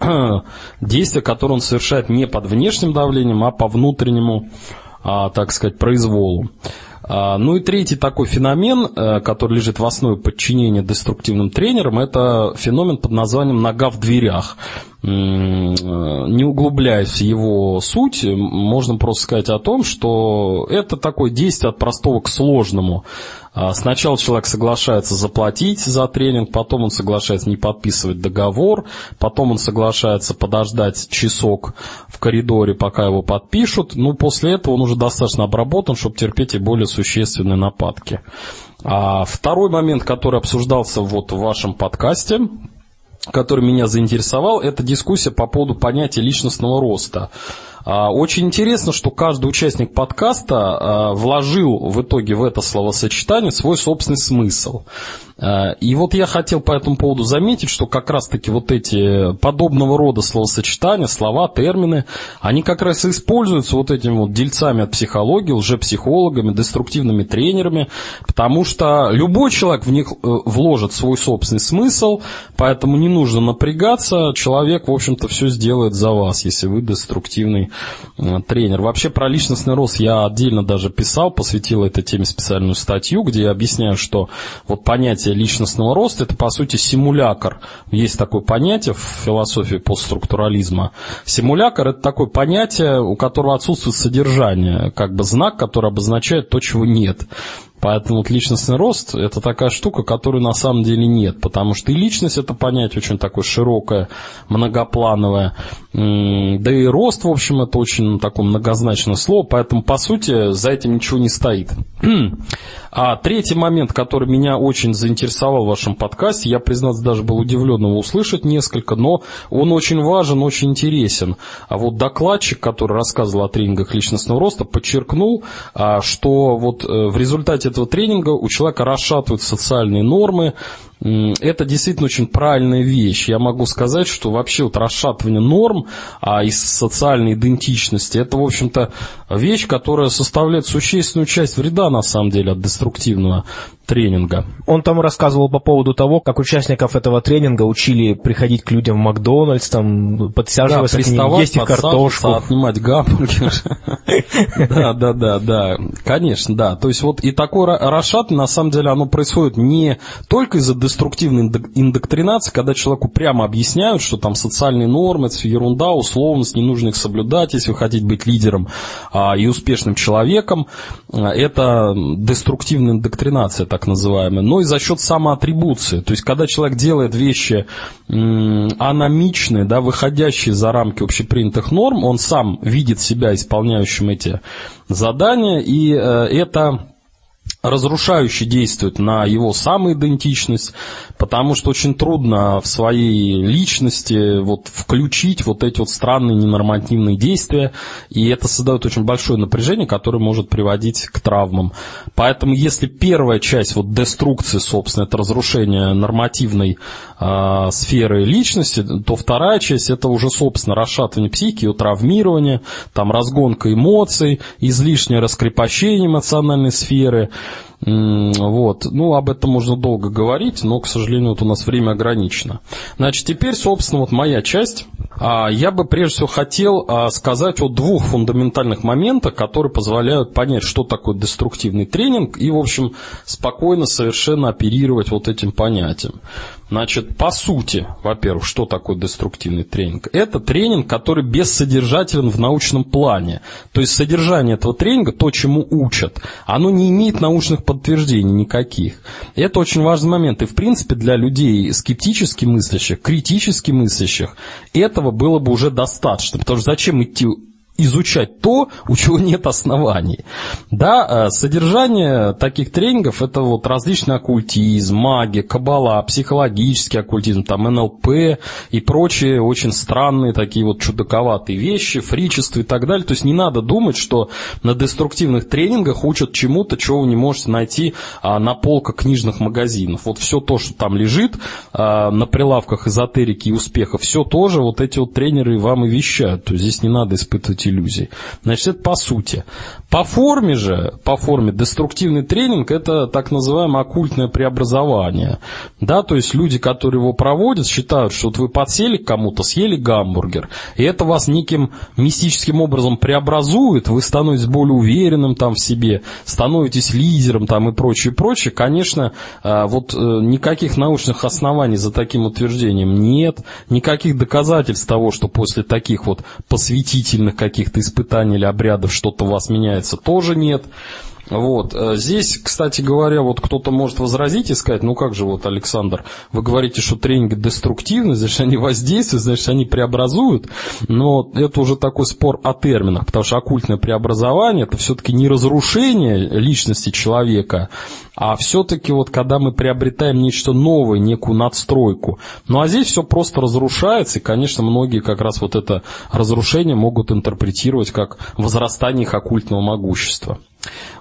[SPEAKER 5] действие, которое он совершает не под внешним давлением, а по внутреннему, а, так сказать, произволу. А, ну и третий такой феномен, э, который лежит в основе подчинения деструктивным тренерам, это феномен под названием «нога в дверях». Не углубляясь в его суть, можно просто сказать о том, что это такое действие от простого к сложному. А, сначала человек соглашается заплатить за тренинг, потом он соглашается не подписывать договор, потом он соглашается подождать часок в коридоре, пока его подпишут. Ну, после этого он уже достаточно обработан, чтобы терпеть и более существенные нападки. А второй момент, который обсуждался вот в вашем подкасте, который меня заинтересовал, это дискуссия по поводу понятия личностного роста. А, очень интересно, что каждый участник подкаста а, вложил в итоге в это словосочетание свой собственный смысл. А, и вот я хотел по этому поводу заметить, что как раз-таки вот эти подобного рода словосочетания, слова, термины, они как раз и используются вот этими вот дельцами от психологии, лжепсихологами, деструктивными тренерами, потому что любой человек в них э, вложит свой собственный смысл, поэтому не нужно напрягаться, человек, в общем-то, все сделает за вас, если вы деструктивный э, тренер. Вообще про личностный рост я отдельно даже писал, посвятил этой теме специальную статью, где я объясняю, что вот понятие понятие личностного роста, это по сути симулякр. Есть такое понятие в философии постструктурализма. Симулякр это такое понятие, у которого отсутствует содержание, как бы знак, который обозначает то, чего нет. Поэтому вот личностный рост – это такая штука, которой на самом деле нет, потому что и личность – это понятие очень такое широкое, многоплановое, да и рост, в общем, это очень такое многозначное слово, поэтому, по сути, за этим ничего не стоит. А третий момент, который меня очень заинтересовал в вашем подкасте, я, признаться, даже был удивлен его услышать несколько, но он очень важен, очень интересен. А вот докладчик, который рассказывал о тренингах личностного роста, подчеркнул, а, что вот э, в результате этого тренинга у человека расшатывают социальные нормы, это действительно очень правильная вещь. Я могу сказать, что вообще вот расшатывание норм а, из социальной идентичности, это, в общем-то, вещь, которая составляет существенную часть вреда, на самом деле, от деструктивного тренинга.
[SPEAKER 1] Он там рассказывал по поводу того, как участников этого тренинга учили приходить к людям в Макдональдс, там, подсаживаться да, к ним, есть их картошку.
[SPEAKER 5] отнимать гамбургер. Да, да, да, да, конечно, да. То есть вот и такое расшатывание, на самом деле, оно происходит не только из-за деструктивной индоктринации, когда человеку прямо объясняют, что там социальные нормы, это все ерунда, условность, не нужно их соблюдать, если вы хотите быть лидером а, и успешным человеком. Это деструктивная индоктринация, так называемая. Но и за счет самоатрибуции. То есть, когда человек делает вещи аномичные, да, выходящие за рамки общепринятых норм, он сам видит себя исполняющим эти задания, и э, это разрушающе действует на его самоидентичность, потому что очень трудно в своей личности вот включить вот эти вот странные ненормативные действия, и это создает очень большое напряжение, которое может приводить к травмам. Поэтому если первая часть вот деструкции, собственно, это разрушение нормативной э, сферы личности, то вторая часть это уже, собственно, расшатывание психики, ее травмирование, там разгонка эмоций, излишнее раскрепощение эмоциональной сферы, вот. Ну, об этом можно долго говорить, но, к сожалению, вот у нас время ограничено. Значит, теперь, собственно, вот моя часть. А, я бы прежде всего хотел а, сказать о двух фундаментальных моментах, которые позволяют понять, что такое деструктивный тренинг, и, в общем, спокойно совершенно оперировать вот этим понятием. Значит, по сути, во-первых, что такое деструктивный тренинг? Это тренинг, который бессодержателен в научном плане. То есть содержание этого тренинга, то, чему учат, оно не имеет научных подтверждений никаких. Это очень важный момент. И, в принципе, для людей скептически мыслящих, критически мыслящих, этого было бы уже достаточно. Потому что зачем идти изучать то, у чего нет оснований. Да, э, содержание таких тренингов это вот различный оккультизм, магия, кабала, психологический оккультизм, там НЛП и прочие очень странные такие вот чудаковатые вещи, фричество и так далее. То есть не надо думать, что на деструктивных тренингах учат чему-то, чего вы не можете найти а, на полках книжных магазинов. Вот все то, что там лежит а, на прилавках эзотерики и успеха, все тоже вот эти вот тренеры вам и вещают. То есть здесь не надо испытывать иллюзий. Значит, это по сути. По форме же, по форме, деструктивный тренинг – это так называемое оккультное преобразование. Да, то есть люди, которые его проводят, считают, что вот вы подсели к кому-то, съели гамбургер, и это вас неким мистическим образом преобразует, вы становитесь более уверенным там в себе, становитесь лидером там и прочее, прочее. Конечно, а, вот э, никаких научных оснований за таким утверждением нет, никаких доказательств того, что после таких вот посвятительных каких каких-то испытаний или обрядов что-то у вас меняется, тоже нет. Вот. Э, здесь, кстати говоря, вот кто-то может возразить и сказать, ну как же вот, Александр, вы говорите, что тренинги деструктивны, значит, они воздействуют, значит, они преобразуют, но это уже такой спор о терминах, потому что оккультное преобразование это все-таки не разрушение личности человека, а все-таки вот когда мы приобретаем нечто новое, некую надстройку. Ну а здесь все просто разрушается, и, конечно, многие как раз вот это разрушение могут интерпретировать как возрастание их оккультного могущества.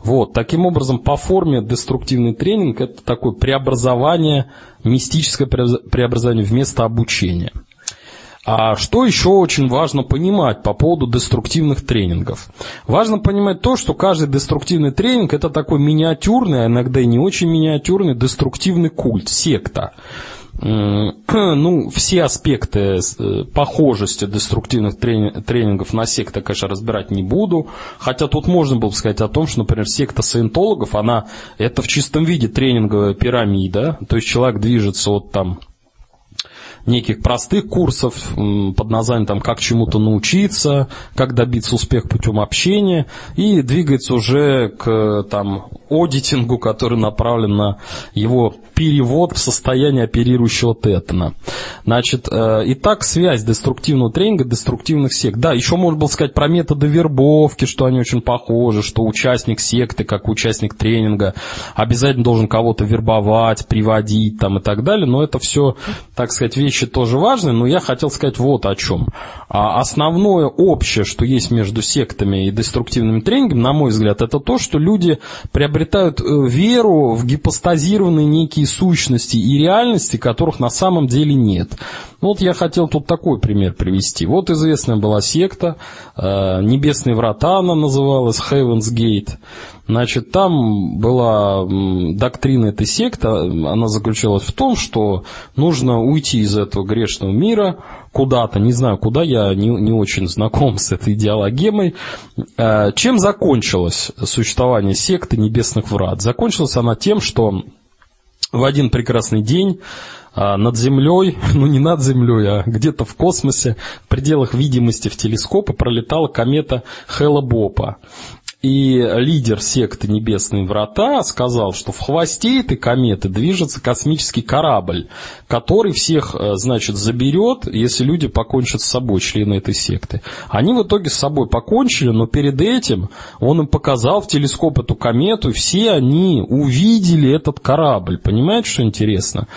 [SPEAKER 5] Вот, таким образом, по форме деструктивный тренинг – это такое преобразование, мистическое преобразование вместо обучения. А что еще очень важно понимать по поводу деструктивных тренингов? Важно понимать то, что каждый деструктивный тренинг – это такой миниатюрный, а иногда и не очень миниатюрный деструктивный культ, секта. ну, все аспекты э, похожести деструктивных тренингов на секты, конечно, разбирать не буду. Хотя тут можно было бы сказать о том, что, например, секта саентологов, она, это в чистом виде тренинговая пирамида, то есть человек движется от там неких простых курсов под названием там, «Как чему-то научиться», «Как добиться успеха путем общения» и двигается уже к там, аудитингу, который направлен на его перевод в состояние оперирующего тетана. Значит, э, итак, связь деструктивного тренинга, деструктивных сект. Да, еще можно было сказать про методы вербовки, что они очень похожи, что участник секты, как участник тренинга, обязательно должен кого-то вербовать, приводить там и так далее, но это все, так сказать, вещи тоже важные, но я хотел сказать вот о чем. А основное общее, что есть между сектами и деструктивным тренингом, на мой взгляд, это то, что люди приобретают э, веру в гипостазированные некие сущности и реальности, которых на самом деле нет. Ну вот я хотел тут такой пример привести. Вот известная была секта, э, Небесные врата она называлась, Heaven's Gate. Значит, там была доктрина этой секты, она заключалась в том, что нужно уйти из этого грешного мира куда-то, не знаю куда, я не, не очень знаком с этой идеологемой. Э, чем закончилось существование секты Небесных Врат? Закончилась она тем, что в один прекрасный день а, над Землей, ну не над Землей, а где-то в космосе, в пределах видимости в телескопы пролетала комета Хелла-Бопа. И лидер секты Небесные Врата сказал, что в хвосте этой кометы движется космический корабль, который всех, э, значит, заберет, если люди покончат с собой, члены этой секты. Они в итоге с собой покончили, но перед этим он им показал в телескоп эту комету, и все они увидели этот корабль. Понимаете, что интересно?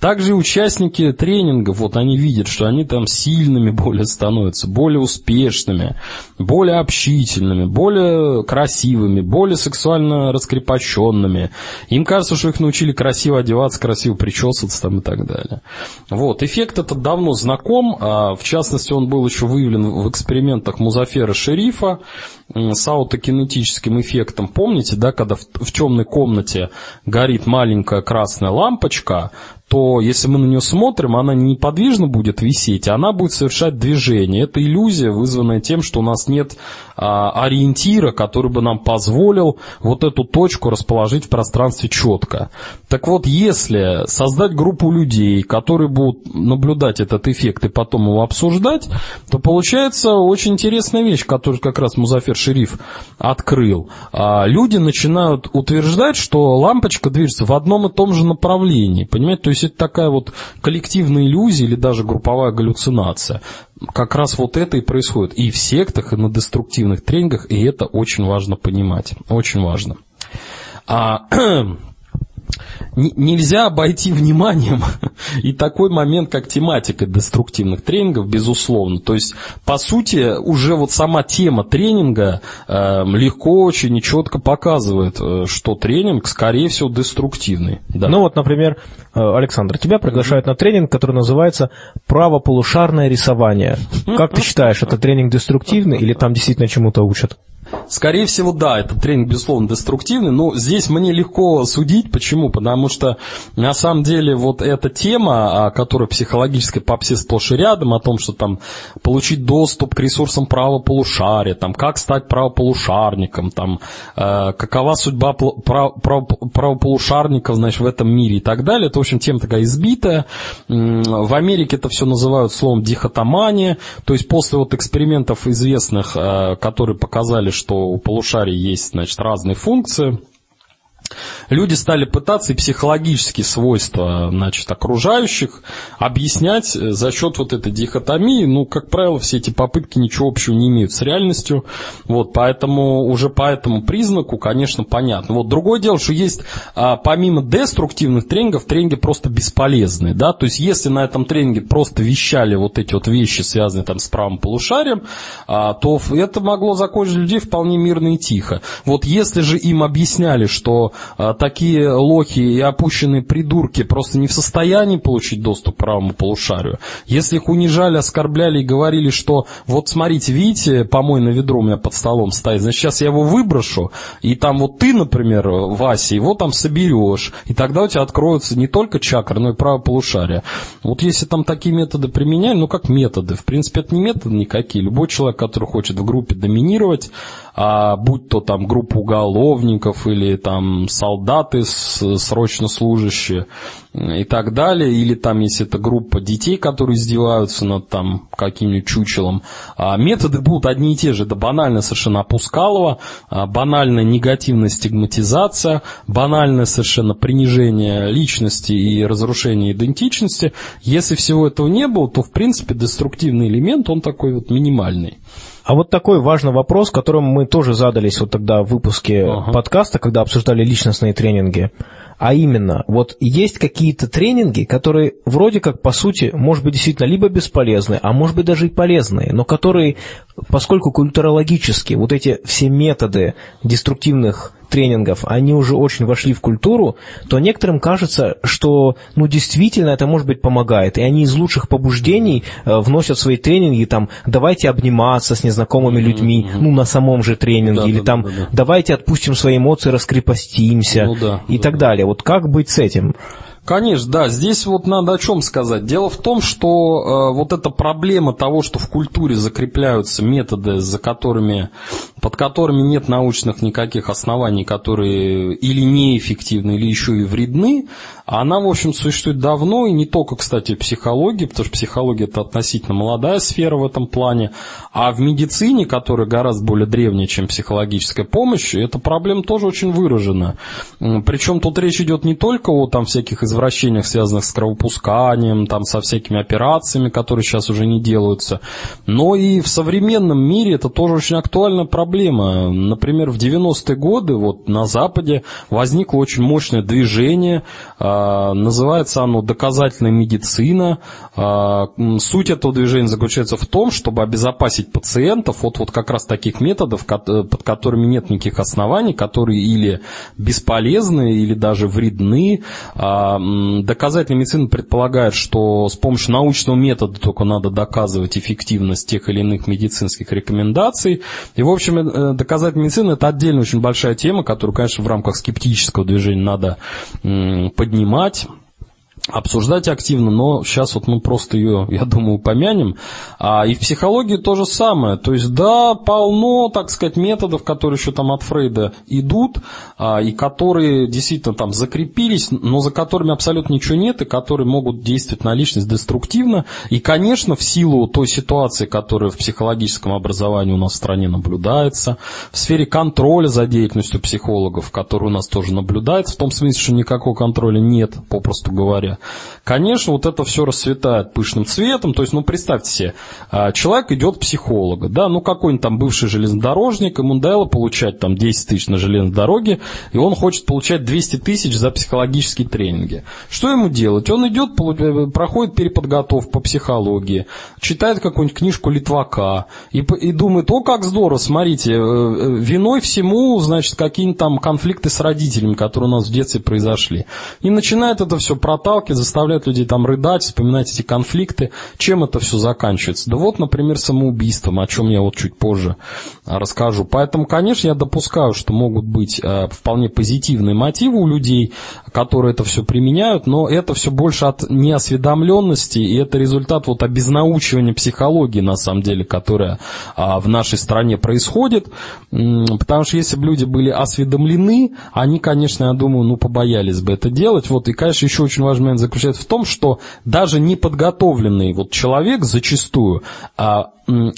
[SPEAKER 5] Также участники тренингов, вот они видят, что они там сильными более становятся, более успешными, более общительными, более красивыми, более сексуально раскрепощенными. Им кажется, что их научили красиво одеваться, красиво причесываться там и так далее. Вот, эффект этот давно знаком, а в частности он был еще выявлен в экспериментах Музафера Шерифа, с аутокинетическим эффектом. Помните, да, когда в, в темной комнате горит маленькая красная лампочка, то если мы на нее смотрим, она не неподвижно будет висеть, а она будет совершать движение. Это иллюзия, вызванная тем, что у нас нет а, ориентира, который бы нам позволил вот эту точку расположить в пространстве четко. Так вот, если создать группу людей, которые будут наблюдать этот эффект и потом его обсуждать, то получается очень интересная вещь, которую как раз Музафер Шериф открыл. А, люди начинают утверждать, что лампочка движется в одном и том же направлении. Понимаете, то есть есть это такая вот коллективная иллюзия или даже групповая галлюцинация. Как раз вот это и происходит и в сектах, и на деструктивных тренингах, и это очень важно понимать. Очень важно. А, нельзя обойти вниманием и такой момент, как тематика деструктивных тренингов, безусловно. То есть, по сути, уже вот сама тема тренинга э, легко очень и четко показывает, э, что тренинг, скорее всего, деструктивный.
[SPEAKER 1] Да. Ну вот, например, э, Александр, тебя приглашают на тренинг, который называется «Правополушарное рисование». Как ты считаешь, это тренинг деструктивный или там действительно чему-то учат?
[SPEAKER 5] Скорее всего, да, этот тренинг, безусловно, деструктивный, но здесь мне легко судить. Почему? Потому что, на самом деле, вот эта тема, а, которая психологической попсе сплошь и рядом, о том, что там получить доступ к ресурсам правополушария, там, как стать правополушарником, там, э, какова судьба прав, прав, правополушарников, значит, в этом мире и так далее. Это, в общем, тема такая избитая. В Америке это все называют словом дихотомания, то есть после вот экспериментов известных, э, которые показали, что у полушарий есть, значит, разные функции. Люди стали пытаться и психологические свойства значит, окружающих объяснять э, за счет вот этой дихотомии. Ну, как правило, все эти попытки ничего общего не имеют с реальностью. Вот, поэтому уже по этому признаку, конечно, понятно. Вот другое дело, что есть а, помимо деструктивных тренингов, тренинги просто бесполезные. Да? То есть, если на этом тренинге просто вещали вот эти вот вещи, связанные там с правым полушарием, а, то это могло закончить людей вполне мирно и тихо. Вот если же им объясняли, что такие лохи и опущенные придурки просто не в состоянии получить доступ к правому полушарию. Если их унижали, оскорбляли и говорили, что вот смотрите, видите, помойное ведро у меня под столом стоит, значит, сейчас я его выброшу, и там вот ты, например, Вася, его там соберешь, и тогда у тебя откроются не только чакры, но и правое полушарие. Вот если там такие методы применяли, ну как методы, в принципе, это не методы никакие. Любой человек, который хочет в группе доминировать, а будь то там группа уголовников или там солдаты срочно служащие и так далее, или там если это группа детей, которые издеваются над там каким-нибудь чучелом, а методы будут одни и те же. Это банальная совершенно опускалова, а, банальная негативная стигматизация, банальное совершенно принижение личности и разрушение идентичности. Если всего этого не было, то в принципе деструктивный элемент, он такой вот минимальный.
[SPEAKER 1] А вот такой важный вопрос, которым мы тоже задались вот тогда в выпуске ага. подкаста, когда обсуждали личностные тренинги. А именно, вот есть какие-то тренинги, которые вроде как, по сути, может быть, действительно либо бесполезны, а может быть даже и полезные, но которые, поскольку культурологически вот эти все методы деструктивных тренингов, они уже очень вошли в культуру, то некоторым кажется, что ну действительно это может быть помогает, и они из лучших побуждений э, вносят свои тренинги, там, давайте обниматься с незнакомыми людьми, mm-hmm. ну на самом же тренинге, да, или да, там, да, да. давайте отпустим свои эмоции, раскрепостимся, ну, да, и да, так да. далее. Вот как быть с этим?
[SPEAKER 5] Конечно, да. Здесь вот надо о чем сказать. Дело в том, что э, вот эта проблема того, что в культуре закрепляются методы, за которыми, под которыми нет научных никаких оснований, которые или неэффективны, или еще и вредны, она, в общем, существует давно, и не только, кстати, в психологии, потому что психология – это относительно молодая сфера в этом плане, а в медицине, которая гораздо более древняя, чем психологическая помощь, эта проблема тоже очень выражена. Причем тут речь идет не только о там, всяких извращениях, связанных с кровопусканием, там, со всякими операциями, которые сейчас уже не делаются, но и в современном мире это тоже очень актуальная проблема. Например, в 90-е годы вот, на Западе возникло очень мощное движение а, а, называется оно «Доказательная медицина». А, суть этого движения заключается в том, чтобы обезопасить пациентов от вот как раз таких методов, под которыми нет никаких оснований, которые или бесполезны, или даже вредны. А, доказательная медицина предполагает, что с помощью научного метода только надо доказывать эффективность тех или иных медицинских рекомендаций. И, в общем, э, доказательная медицина – это отдельно очень большая тема, которую, конечно, в рамках скептического движения надо поднимать понимать, обсуждать активно, но сейчас вот мы просто ее, я думаю, упомянем. А, и в психологии то же самое. То есть, да, полно, так сказать, методов, которые еще там от Фрейда идут, а, и которые действительно там закрепились, но за которыми абсолютно ничего нет, и которые могут действовать на личность деструктивно. И, конечно, в силу той ситуации, которая в психологическом образовании у нас в стране наблюдается, в сфере контроля за деятельностью психологов, который у нас тоже наблюдается, в том смысле, что никакого контроля нет, попросту говоря, конечно, вот это все расцветает пышным цветом. То есть, ну, представьте себе, а, человек идет к психологу, да, ну, какой-нибудь там бывший железнодорожник, ему надоело получать там 10 тысяч на железной дороге, и он хочет получать 200 тысяч за психологические тренинги. Что ему делать? Он идет, э, проходит переподготовку по психологии, читает какую-нибудь книжку Литвака и, и думает, о, как здорово, смотрите, э, э, виной всему, значит, какие-нибудь там конфликты с родителями, которые у нас в детстве произошли. И начинает это все проталкивать палки, заставляют людей там рыдать, вспоминать эти конфликты. Чем это все заканчивается? Да вот, например, самоубийством, о чем я вот чуть позже расскажу. Поэтому, конечно, я допускаю, что могут быть э, вполне позитивные мотивы у людей, которые это все применяют, но это все больше от неосведомленности, и это результат вот обезнаучивания психологии, на самом деле, которая а, в нашей стране происходит. Потому что если бы люди были осведомлены, они, конечно, я думаю, ну, побоялись бы это делать. Вот, и, конечно, еще очень важный момент заключается в том, что даже неподготовленный вот человек зачастую, а,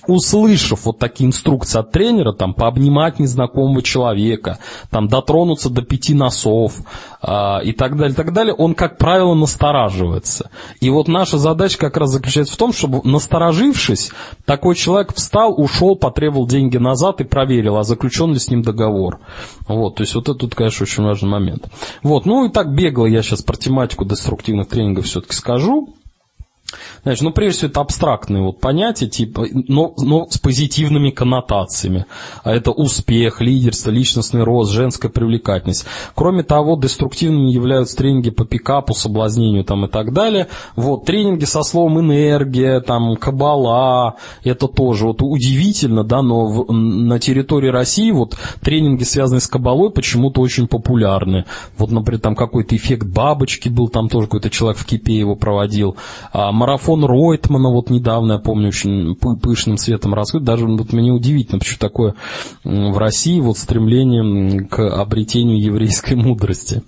[SPEAKER 5] услышав вот такие инструкции от тренера, там, пообнимать незнакомого человека, там, дотронуться до пяти носов а, и так далее, так далее, он, как правило, настораживается. И вот наша задача как раз заключается в том, чтобы, насторожившись, такой человек встал, ушел, потребовал деньги назад и проверил, а заключен ли с ним договор. Вот, то есть вот это тут, конечно, очень важный момент. Вот, ну и так бегло я сейчас про тематику деструктивных тренингов все-таки скажу. Знаешь, ну, прежде всего, это абстрактные вот понятия, типа, но, но с позитивными коннотациями. А это успех, лидерство, личностный рост, женская привлекательность. Кроме того, деструктивными являются тренинги по пикапу, соблазнению там, и так далее. Вот, тренинги со словом энергия, там, кабала, это тоже вот удивительно, да, но в, на территории России вот тренинги, связанные с кабалой, почему-то очень популярны. Вот, например, там какой-то эффект бабочки был, там тоже какой-то человек в Кипе его проводил. А, марафон Ройтмана, вот недавно, я помню, очень пышным цветом раскрыт. Даже вот мне удивительно, почему такое в России вот стремление к обретению еврейской мудрости.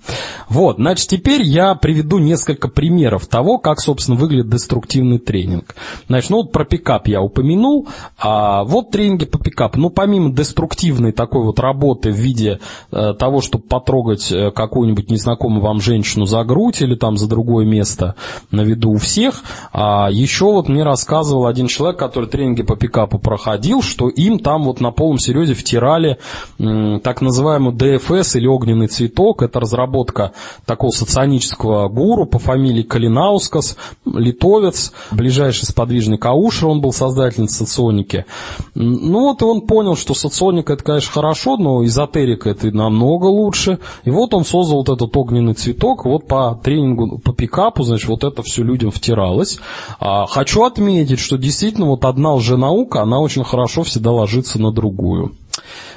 [SPEAKER 5] Вот, значит, теперь я приведу несколько примеров того, как, собственно, выглядит деструктивный тренинг. Значит, ну вот про пикап я упомянул, а вот тренинги по пикапу. Ну, помимо деструктивной такой вот работы в виде э, того, чтобы потрогать э, какую-нибудь незнакомую вам женщину за грудь или там за другое место на виду у всех, а еще вот мне рассказывал один человек, который тренинги по пикапу проходил, что им там вот на полном серьезе втирали так называемый ДФС или огненный цветок. Это разработка такого соционического гуру по фамилии Калинаускас, литовец, ближайший сподвижник Аушер, он был создателем соционики. Ну вот и он понял, что соционика это, конечно, хорошо, но эзотерика это намного лучше. И вот он создал вот этот огненный цветок, вот по тренингу по пикапу, значит, вот это все людям втиралось понравилось. А, хочу отметить, что действительно вот одна лженаука, она очень хорошо всегда ложится на другую.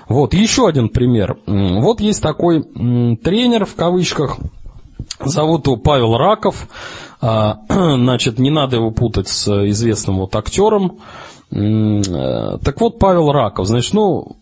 [SPEAKER 5] Вот, еще один пример. Вот есть такой тренер, в кавычках, Зовут его Павел Раков. А, значит, не надо его путать с известным вот актером. Э, так вот, Павел Раков, значит, ну,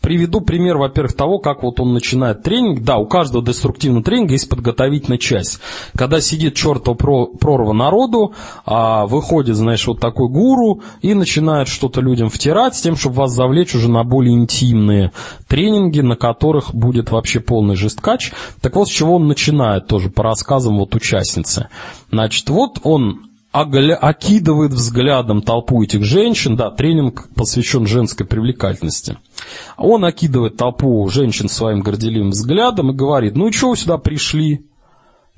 [SPEAKER 5] Приведу пример, во-первых, того, как вот он начинает тренинг. Да, у каждого деструктивного тренинга есть подготовительная часть. Когда сидит чертова прорва народу, а выходит, знаешь, вот такой гуру и начинает что-то людям втирать с тем, чтобы вас завлечь уже на более интимные тренинги, на которых будет вообще полный жесткач. Так вот, с чего он начинает тоже по рассказам вот участницы. Значит, вот он окидывает взглядом толпу этих женщин, да, тренинг посвящен женской привлекательности. Он окидывает толпу женщин своим горделивым взглядом и говорит, ну и что вы сюда пришли?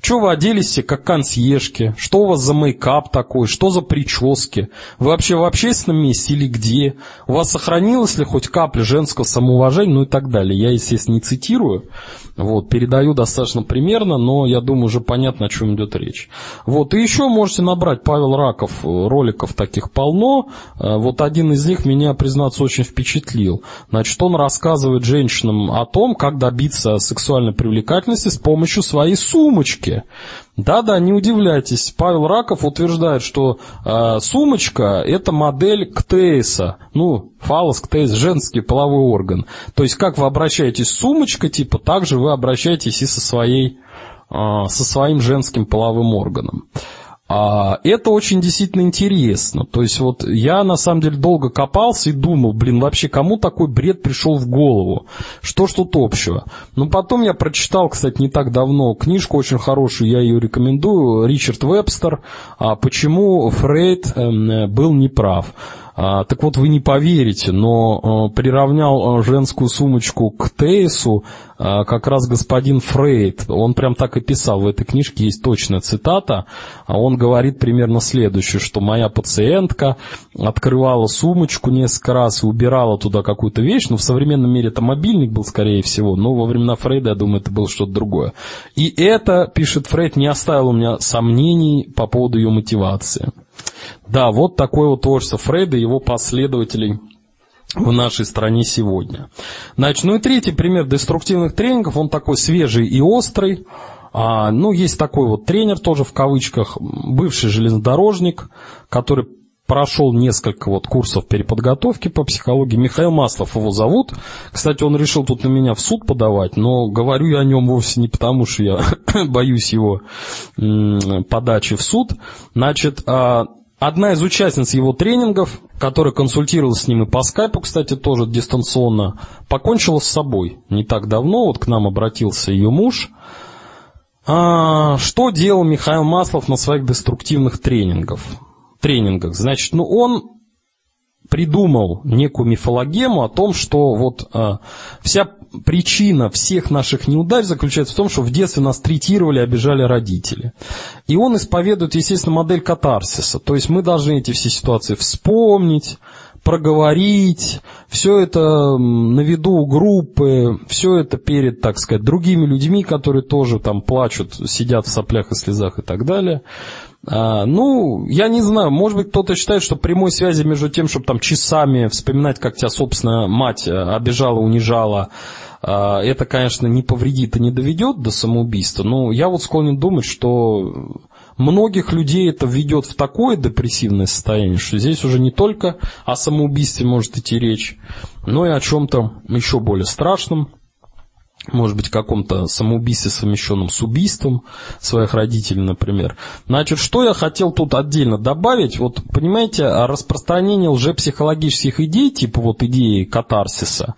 [SPEAKER 5] Что вы оделись как консьержки? Что у вас за мейкап такой? Что за прически? Вы вообще в общественном месте или где? У вас сохранилось ли хоть капля женского самоуважения? Ну и так далее. Я, естественно, не цитирую. Вот, передаю достаточно примерно, но я думаю, уже понятно, о чем идет речь. Вот, и еще можете набрать Павел Раков, роликов таких полно. Э, вот один из них меня, признаться, очень впечатлил. Значит, он рассказывает женщинам о том, как добиться сексуальной привлекательности с помощью своей сумочки. Да-да, не удивляйтесь. Павел Раков утверждает, что э, сумочка – это модель ктейса. Ну, фалос, ктейс – женский половой орган. То есть, как вы обращаетесь с сумочкой, типа, так же вы обращаетесь и со, своей, э, со своим женским половым органом. А, это очень действительно интересно. То есть вот я на самом деле долго копался и думал, блин, вообще кому такой бред пришел в голову? Что ж тут общего? Но потом я прочитал, кстати, не так давно книжку очень хорошую, я ее рекомендую, Ричард Вебстер а «Почему Фрейд эм, был неправ». А, так вот, вы не поверите, но а, приравнял а, женскую сумочку к Тейсу как раз господин Фрейд. Он прям так и писал, в этой книжке есть точная цитата. Он говорит примерно следующее, что моя пациентка открывала сумочку несколько раз и убирала туда какую-то вещь, но в современном мире это мобильник был, скорее всего, но во времена Фрейда, я думаю, это было что-то другое. И это, пишет Фрейд, не оставило у меня сомнений по поводу ее мотивации. Да, вот такое вот творчество Фрейда и его последователей в нашей стране сегодня. Значит, ну и третий пример деструктивных тренингов, он такой свежий и острый. А, ну, есть такой вот тренер, тоже в кавычках, бывший железнодорожник, который прошел несколько вот курсов переподготовки по психологии. Михаил Маслов его зовут. Кстати, он решил тут на меня в суд подавать, но говорю я о нем вовсе не потому, что я боюсь его подачи в суд. Значит, а, Одна из участниц его тренингов, которая консультировалась с ним и по скайпу, кстати, тоже дистанционно, покончила с собой не так давно. Вот к нам обратился ее муж. А, что делал Михаил Маслов на своих деструктивных тренингах? Тренингах? Значит, ну он придумал некую мифологему о том, что вот а, вся причина всех наших неудач заключается в том, что в детстве нас третировали, обижали родители. И он исповедует, естественно, модель катарсиса. То есть мы должны эти все ситуации вспомнить, проговорить, все это на виду у группы, все это перед, так сказать, другими людьми, которые тоже там плачут, сидят в соплях и слезах и так далее. А, ну, я не знаю, может быть, кто-то считает, что прямой связи между тем, чтобы там часами вспоминать, как тебя, собственно, мать э, обижала, унижала, а, это, конечно, не повредит и не доведет до самоубийства, но я вот склонен думать, что многих людей это введет в такое депрессивное состояние, что здесь уже не только о самоубийстве может идти речь, но и о чем-то еще более страшном, может быть, каком-то самоубийстве, совмещенном с убийством своих родителей, например. Значит, что я хотел тут отдельно добавить? Вот, понимаете, распространение лжепсихологических идей, типа вот идеи катарсиса,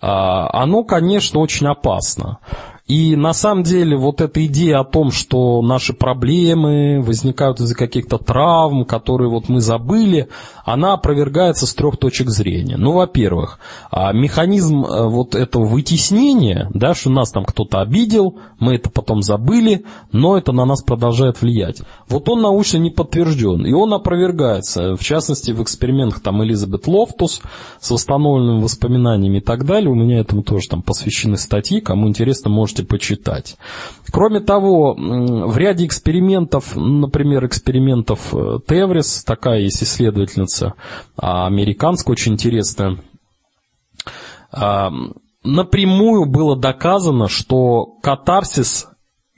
[SPEAKER 5] а, оно, конечно, очень опасно. И на самом деле вот эта идея о том, что наши проблемы возникают из-за каких-то травм, которые вот мы забыли, она опровергается с трех точек зрения. Ну, во-первых, а, механизм э, вот этого вытеснения, да, что нас там кто-то обидел, мы это потом забыли, но это на нас продолжает влиять. Вот он научно не подтвержден, и он опровергается, в частности, в экспериментах там Элизабет Лофтус с восстановленными воспоминаниями и так далее. У меня этому тоже там посвящены статьи, кому интересно, можете можете почитать. Кроме того, в ряде экспериментов, например, экспериментов э, Теврис, такая есть исследовательница а, американская, очень интересная, а, напрямую было доказано, что катарсис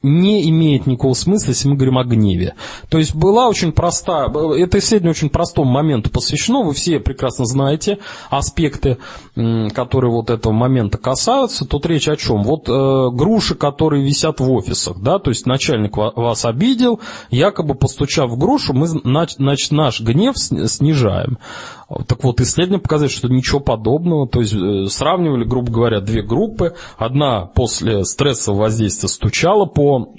[SPEAKER 5] не имеет никакого смысла, если мы говорим о гневе. То есть была очень проста, это исследование очень простому моменту посвящено, вы все прекрасно знаете аспекты, которые вот этого момента касаются. Тут речь о чем? Вот э, груши, которые висят в офисах, да, то есть начальник вас обидел, якобы постучав в грушу, мы, значит, наш гнев снижаем. Так вот, исследование показывает, что ничего подобного. То есть э, сравнивали, грубо говоря, две группы. Одна после стрессового воздействия стучала по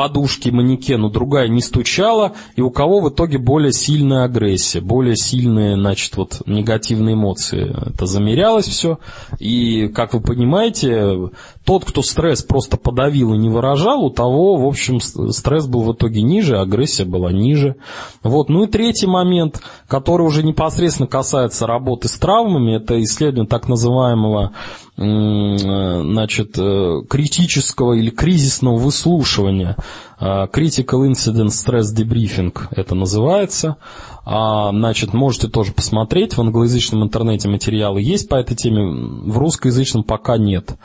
[SPEAKER 5] подушки манекену, другая не стучала, и у кого в итоге более сильная агрессия, более сильные, значит, вот негативные эмоции. Это замерялось все, и, как вы понимаете, тот, кто стресс просто подавил и не выражал, у того, в общем, стресс был в итоге ниже, агрессия была ниже. Вот. Ну и третий момент, который уже непосредственно касается работы с травмами, это исследование так называемого значит, э, критического или кризисного выслушивания. А, Critical Incident Stress Debriefing это называется. А, значит, можете тоже посмотреть, в англоязычном интернете материалы есть по этой теме, в русскоязычном пока нет.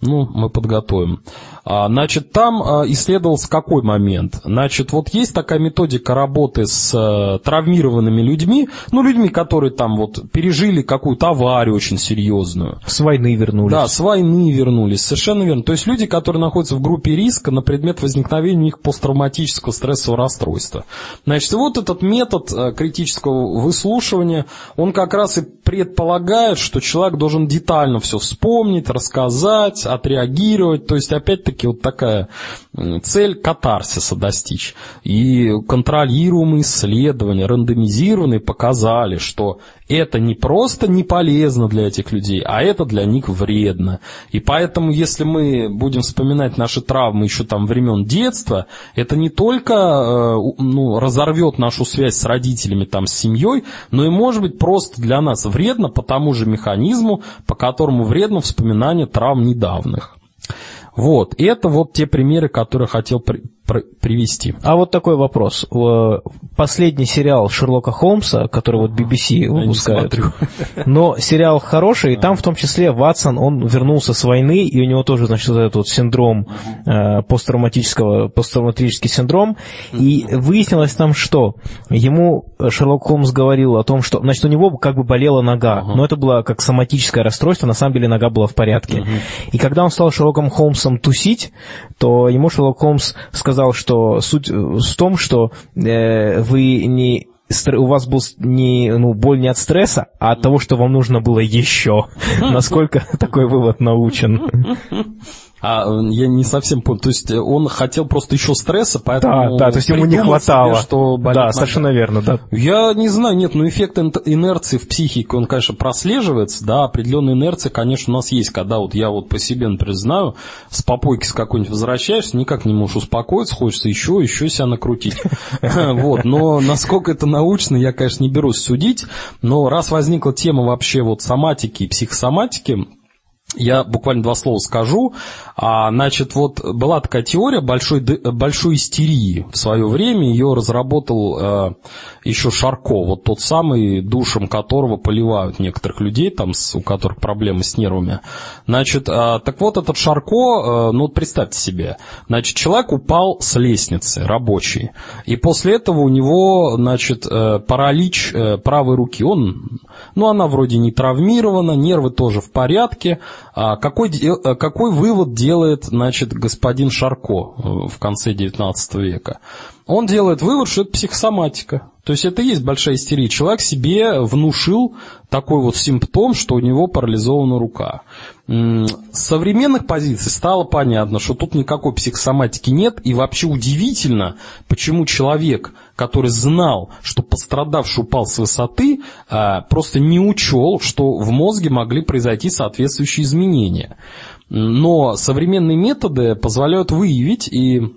[SPEAKER 5] Ну, мы подготовим. А, значит, там а, исследовался какой момент? Значит, вот есть такая методика работы с э, травмированными людьми, ну, людьми, которые там вот пережили какую-то аварию очень серьезную.
[SPEAKER 1] С войны вернулись.
[SPEAKER 5] Да, с войны вернулись, совершенно верно. То есть люди, которые находятся в группе риска на предмет возникновения у них посттравматического стрессового расстройства. Значит, вот этот метод э, критического выслушивания, он как раз и предполагает, что человек должен детально все вспомнить, рассказать, отреагировать. То есть, опять-таки, вот такая цель катарсиса достичь. И контролируемые исследования, рандомизированные, показали, что это не просто не полезно для этих людей, а это для них вредно. И поэтому, если мы будем вспоминать наши травмы еще там времен детства, это не только э, ну, разорвет нашу связь с родителями, там, с семьей, но и может быть просто для нас вредно по тому же механизму, по которому вредно вспоминание травм недавних. Вот, это вот те примеры, которые хотел привести.
[SPEAKER 1] А вот такой вопрос. Последний сериал Шерлока Холмса, который вот BBC выпускает, но сериал хороший, и там в том числе Ватсон, он вернулся с войны, и у него тоже, значит, вот этот вот синдром э, посттравматического, посттравматический синдром, и выяснилось там, что ему Шерлок Холмс говорил о том, что, значит, у него как бы болела нога, но это было как соматическое расстройство, на самом деле нога была в порядке. И когда он стал Шерлоком Холмсом тусить, то ему Шерлок Холмс сказал, что суть в том, что э, вы не у вас был не, ну, боль не от стресса, а от того, что вам нужно было еще. Насколько такой вывод научен?
[SPEAKER 5] А я не совсем понял. То есть он хотел просто еще стресса, поэтому...
[SPEAKER 1] Да, да, то есть ему не хватало.
[SPEAKER 5] Себе, что
[SPEAKER 1] болит да, нога. совершенно верно, да.
[SPEAKER 5] Я не знаю, нет, ну эффект инерции в психике, он, конечно, прослеживается, да, определенная инерция, конечно, у нас есть, когда вот я вот по себе, например, знаю, с попойки с какой-нибудь возвращаешься, никак не можешь успокоиться, хочется еще, еще себя накрутить. Вот, но насколько это научно, я, конечно, не берусь судить, но раз возникла тема вообще вот соматики и психосоматики, я буквально два слова скажу. А, значит, вот была такая теория большой, большой истерии в свое время. Ее разработал э, еще Шарко, вот тот самый, душем которого поливают некоторых людей, там, у которых проблемы с нервами. Значит, э, так вот этот Шарко, э, ну вот представьте себе, значит, человек упал с лестницы рабочий. И после этого у него, значит, э, паралич правой руки. Он, ну она вроде не травмирована, нервы тоже в порядке. А какой, э, какой вывод делает значит, господин Шарко э, в конце XIX века? Он делает вывод, что это психосоматика. То есть это и есть большая истерия. Человек себе внушил такой вот симптом, что у него парализована рука. С современных позиций стало понятно, что тут никакой психосоматики нет, и вообще удивительно, почему человек, который знал, что пострадавший упал с высоты, а, просто не учел, что в мозге могли произойти соответствующие изменения. Но современные методы позволяют выявить и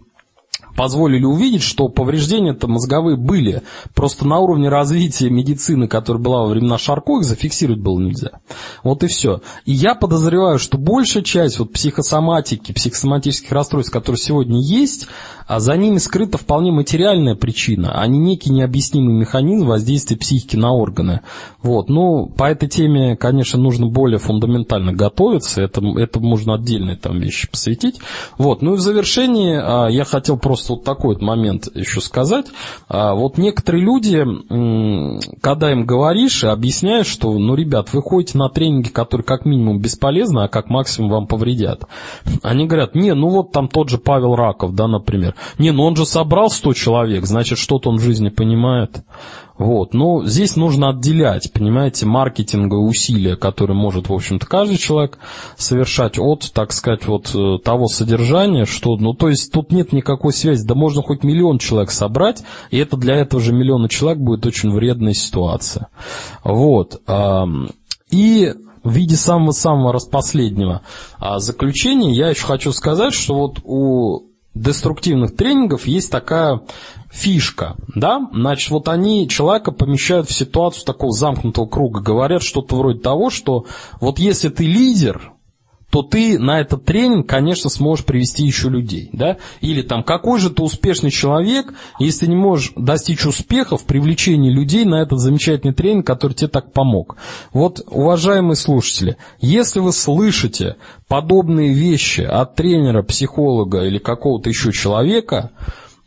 [SPEAKER 5] позволили увидеть, что повреждения-то мозговые были. Просто на уровне развития медицины, которая была во времена Шарко, их зафиксировать было нельзя. Вот и все. И я подозреваю, что большая часть вот психосоматики, психосоматических расстройств, которые сегодня есть, а за ними скрыта вполне материальная причина, а не некий необъяснимый механизм воздействия психики на органы. Вот. Ну, по этой теме, конечно, нужно более фундаментально готовиться, это, это можно отдельные там вещи посвятить. Вот. Ну и в завершении а, я хотел просто вот такой вот момент еще сказать. А, вот некоторые люди, когда им говоришь и объясняешь, что, ну, ребят, вы ходите на тренинги, которые как минимум бесполезны, а как максимум вам повредят. Они говорят, не, ну вот там тот же Павел Раков, да, например. Не, ну он же собрал 100 человек, значит, что-то он в жизни понимает. Вот. Но здесь нужно отделять, понимаете, маркетинговые усилия, которые может, в общем-то, каждый человек совершать от, так сказать, вот э, того содержания, что, ну, то есть тут нет никакой связи, да можно хоть миллион человек собрать, и это для этого же миллиона человек будет очень вредная ситуация. Вот. И в виде самого-самого распоследнего а, заключения я еще хочу сказать, что вот у деструктивных тренингов есть такая фишка, да, значит, вот они человека помещают в ситуацию такого замкнутого круга, говорят что-то вроде того, что вот если ты лидер, то ты на этот тренинг, конечно, сможешь привести еще людей, да? Или там, какой же ты успешный человек, если не можешь достичь успеха в привлечении людей на этот замечательный тренинг, который тебе так помог. Вот, уважаемые слушатели, если вы слышите подобные вещи от тренера, психолога или какого-то еще человека,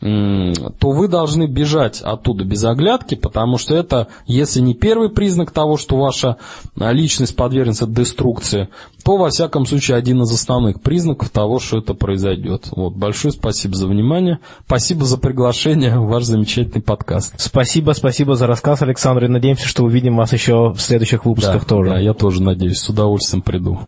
[SPEAKER 5] то вы должны бежать оттуда без оглядки, потому что это, если не первый признак того, что ваша а, личность подвергнется деструкции, то, во всяком случае, один из основных признаков того, что это произойдет. Вот, большое спасибо за внимание. Спасибо за приглашение в ваш замечательный подкаст.
[SPEAKER 1] Спасибо, спасибо за рассказ, Александр, и надеемся, что увидим вас еще в следующих выпусках
[SPEAKER 5] да,
[SPEAKER 1] тоже.
[SPEAKER 5] Да, я тоже надеюсь, с удовольствием приду.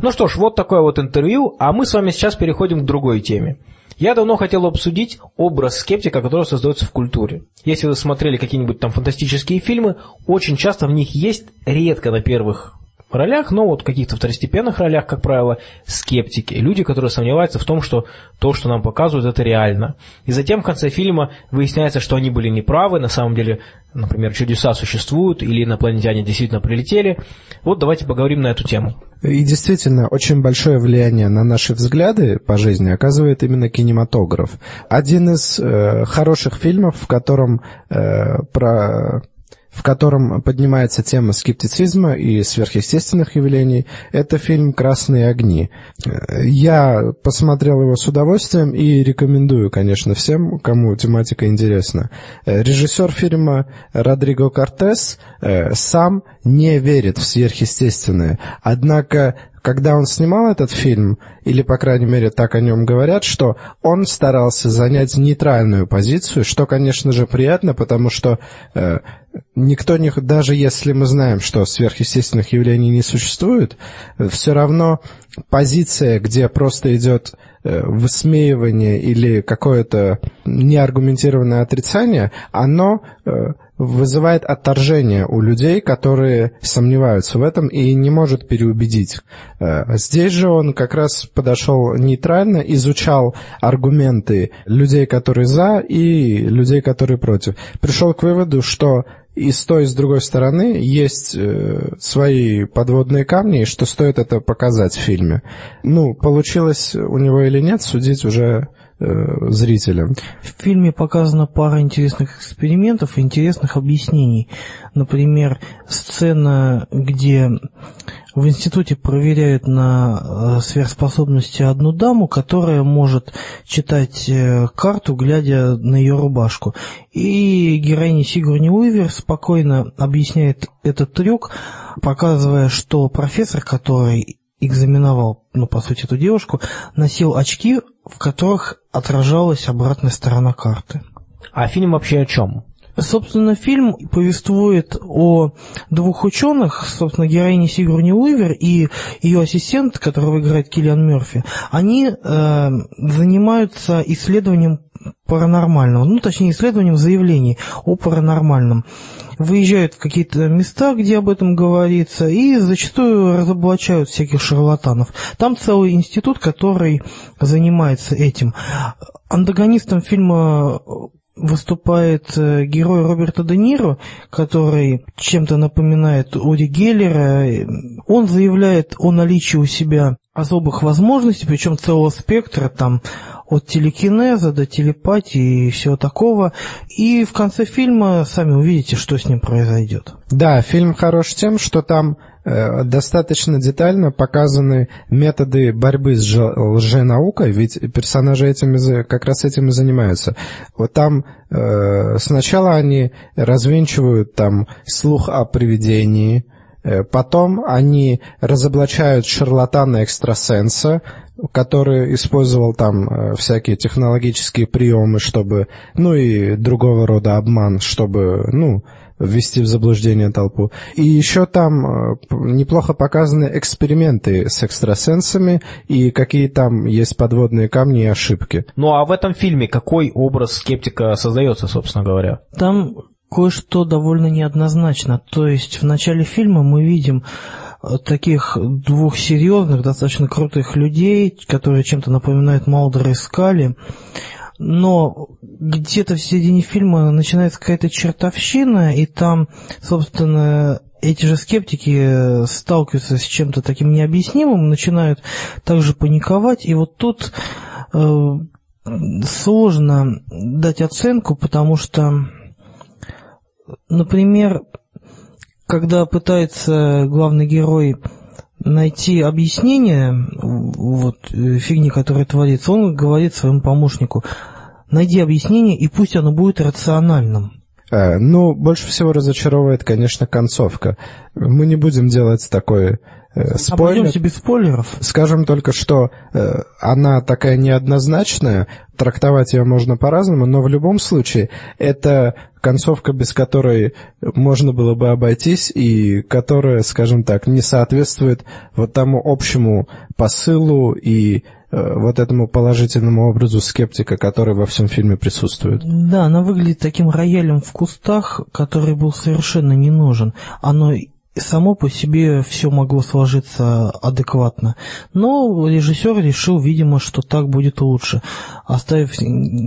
[SPEAKER 1] Ну что ж, вот такое вот интервью, а мы с вами сейчас переходим к другой теме. Я давно хотел обсудить образ скептика, который создается в культуре. Если вы смотрели какие-нибудь там фантастические фильмы, очень часто в них есть, редко на первых ролях, но вот каких-то второстепенных ролях, как правило, скептики, люди, которые сомневаются в том, что то, что нам показывают, это реально. И затем в конце фильма выясняется, что они были неправы, на самом деле, например, чудеса существуют, или инопланетяне действительно прилетели. Вот давайте поговорим на эту тему.
[SPEAKER 2] И действительно, очень большое влияние на наши взгляды по жизни оказывает именно кинематограф. Один из э, хороших фильмов, в котором э, про в котором поднимается тема скептицизма и сверхъестественных явлений. Это фильм «Красные огни». Я посмотрел его с удовольствием и рекомендую, конечно, всем, кому тематика интересна. Режиссер фильма Родриго Кортес э, сам не верит в сверхъестественное, однако когда он снимал этот фильм, или, по крайней мере, так о нем говорят, что он старался занять нейтральную позицию, что, конечно же, приятно, потому что э, никто не... Даже если мы знаем, что сверхъестественных явлений не существует, э, все равно позиция, где просто идет э, высмеивание или какое-то неаргументированное отрицание, оно э, вызывает отторжение у людей, которые сомневаются в этом и не может переубедить. Э, здесь же он как раз подошел нейтрально, изучал аргументы людей, которые за, и людей, которые против. Пришел к выводу, что и с той, и с другой стороны есть э, свои подводные камни, и что стоит это показать в фильме. Ну, получилось у него или нет, судить уже зрителям.
[SPEAKER 3] В фильме показана пара интересных экспериментов интересных объяснений. Например, сцена, где в институте проверяют на э, сверхспособности одну даму, которая может читать э, карту, глядя на ее рубашку. И героиня Сигурни Уивер спокойно объясняет этот трюк, показывая, что профессор, который экзаменовал, ну, по сути, эту девушку, носил очки, в которых отражалась обратная сторона карты.
[SPEAKER 1] А фильм вообще о чем?
[SPEAKER 3] Собственно, фильм повествует о двух ученых, собственно, героине Сигурни Уивер и ее ассистент, которого играет Киллиан Мерфи. Они э, занимаются исследованием паранормального, ну, точнее, исследованием заявлений о паранормальном. Выезжают в какие-то места, где об этом говорится, и зачастую разоблачают всяких шарлатанов. Там целый институт, который занимается этим. антагонистом фильма выступает э, герой Роберта Де Ниро, который чем-то напоминает Оди Геллера. Он заявляет о наличии у себя особых возможностей, причем целого спектра, там, от телекинеза до телепатии и всего такого. И в конце фильма сами увидите, что с ним произойдет.
[SPEAKER 2] Да, фильм хорош тем, что там достаточно детально показаны методы борьбы с лженаукой, ведь персонажи этим, как раз этим и занимаются. Вот там э, сначала они развенчивают там слух о привидении, Э, потом они разоблачают шарлатана-экстрасенса, который использовал там э, всякие технологические приемы, чтобы, ну и другого рода обман, чтобы, ну, ввести в заблуждение толпу. И еще там э, неплохо показаны эксперименты с экстрасенсами и какие там есть подводные камни и ошибки.
[SPEAKER 1] Ну а в этом фильме какой образ скептика создается, собственно говоря?
[SPEAKER 3] Там кое-что довольно неоднозначно. То есть в начале фильма мы видим э, таких двух серьезных, достаточно крутых людей, которые чем-то напоминают Малдера и Скали, но где-то в середине фильма начинается какая-то чертовщина, и там, собственно, эти же скептики э, сталкиваются с чем-то таким необъяснимым, начинают также паниковать, и вот тут э, сложно дать оценку, потому что например, когда пытается главный герой найти объяснение вот, э, фигни, которая творится, он говорит своему помощнику, найди объяснение, и пусть оно будет рациональным.
[SPEAKER 2] А, ну, больше всего разочаровывает, конечно, концовка. Мы не будем делать такое э, спойлер.
[SPEAKER 3] Обойдемся без спойлеров.
[SPEAKER 2] Скажем только, что э, она такая неоднозначная, трактовать ее можно по-разному, но в любом случае это концовка, без которой можно было бы обойтись и которая, скажем так, не соответствует вот тому общему посылу и э, вот этому положительному образу скептика, который во всем фильме присутствует.
[SPEAKER 3] Да, она выглядит таким роялем в кустах, который был совершенно не нужен. Оно само по себе все могло сложиться адекватно. Но режиссер решил, видимо, что так будет лучше, оставив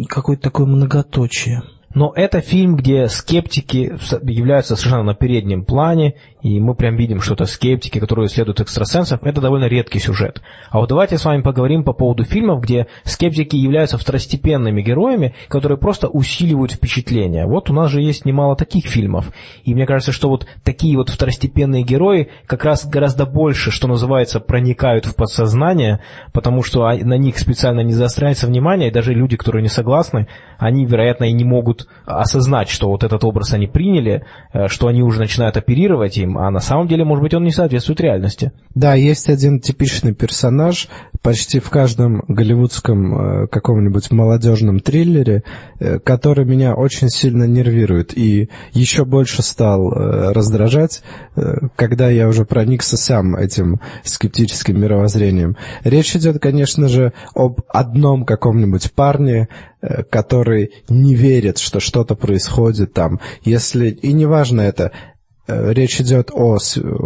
[SPEAKER 3] какое-то такое многоточие.
[SPEAKER 1] Но это фильм, где скептики являются совершенно на переднем плане, и мы прям видим, что это скептики, которые исследуют экстрасенсов. Это довольно редкий сюжет. А вот давайте с вами поговорим по поводу фильмов, где скептики являются второстепенными героями, которые просто усиливают впечатление. Вот у нас же есть немало таких фильмов. И мне кажется, что вот такие вот второстепенные герои как раз гораздо больше, что называется, проникают в подсознание, потому что на них специально не заостряется внимание, и даже люди, которые не согласны, они, вероятно, и не могут осознать, что вот этот образ они приняли, э, что они уже начинают оперировать им, а на самом деле, может быть, он не соответствует реальности.
[SPEAKER 2] Да, есть один типичный персонаж почти в каждом голливудском э, каком-нибудь молодежном триллере, э, который меня очень сильно нервирует и еще больше стал раздражать, когда я уже проникся сам этим скептическим мировоззрением. Речь идет, конечно же, об одном каком-нибудь парне, который не верит, что что-то происходит там. Если, и неважно это, э, речь идет о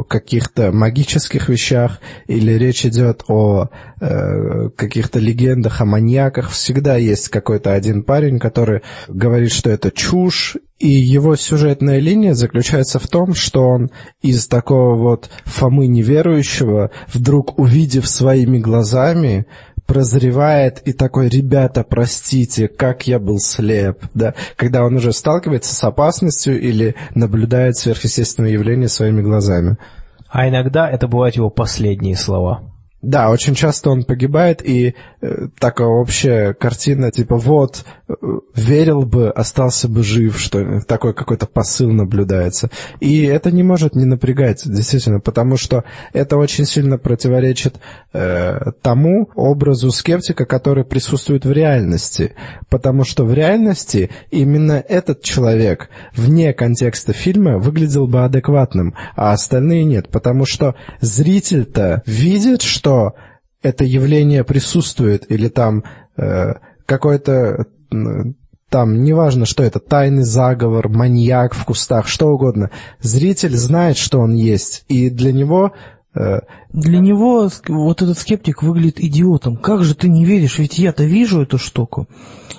[SPEAKER 2] каких-то магических вещах или речь идет о э, каких-то легендах, о маньяках, всегда есть какой-то один парень, который говорит, что это чушь, и его сюжетная линия заключается в том, что он из такого вот Фомы неверующего, вдруг увидев своими глазами, прозревает и такой, ребята, простите, как я был слеп, да, когда он уже сталкивается с опасностью или наблюдает сверхъестественное явление своими глазами.
[SPEAKER 1] А иногда это бывают его последние слова.
[SPEAKER 2] Да, очень часто он погибает, и э, такая общая картина, типа, вот, э, верил бы, остался бы жив, что такой какой-то посыл наблюдается. И это не может не напрягать, действительно, потому что это очень сильно противоречит э, тому образу скептика, который присутствует в реальности. Потому что в реальности именно этот человек вне контекста фильма выглядел бы адекватным, а остальные нет, потому что зритель-то видит, что что это явление присутствует, или там э, какой-то там, неважно, что это, тайный заговор, маньяк в кустах, что угодно. Зритель знает, что он есть, и для него Э,
[SPEAKER 3] Для него вот этот скептик выглядит идиотом. Как же ты не веришь? Ведь я-то вижу эту штуку.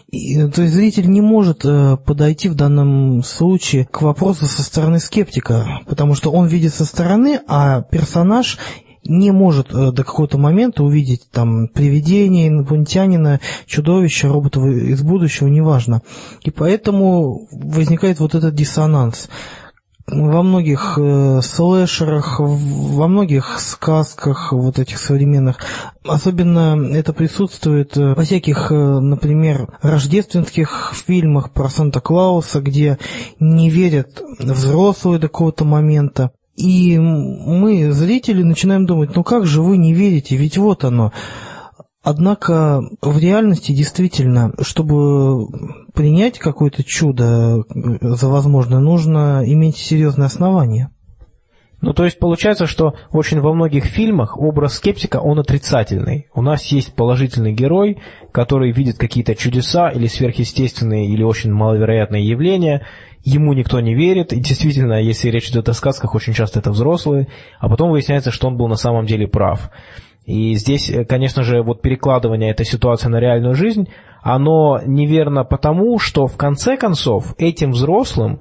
[SPEAKER 3] И, э, то есть зритель не может э, подойти в данном случае к вопросу со стороны скептика, потому что он видит со стороны, а персонаж не может э, до какого-то момента увидеть там привидение, инопланетянина, чудовище, робота из будущего, неважно. И поэтому возникает вот этот диссонанс во многих э, слэшерах, во многих сказках вот этих современных. Особенно это присутствует э, во всяких, э, например, рождественских фильмах про Санта-Клауса, где не верят взрослые до какого-то момента. И мы, зрители, начинаем думать, ну как же вы не верите, ведь вот оно. Однако в реальности действительно, чтобы принять какое-то чудо за возможное, нужно иметь серьезные основания.
[SPEAKER 1] Ну, то есть получается, что очень во многих фильмах образ скептика, он отрицательный. У нас есть положительный герой, который видит какие-то чудеса или сверхъестественные, или очень маловероятные явления, ему никто не верит, и действительно, если речь идет о сказках, очень часто это взрослые, а потом выясняется, что он был на самом деле прав. И здесь, э, конечно же, вот перекладывание этой ситуации на реальную жизнь, оно неверно потому, что в конце концов этим взрослым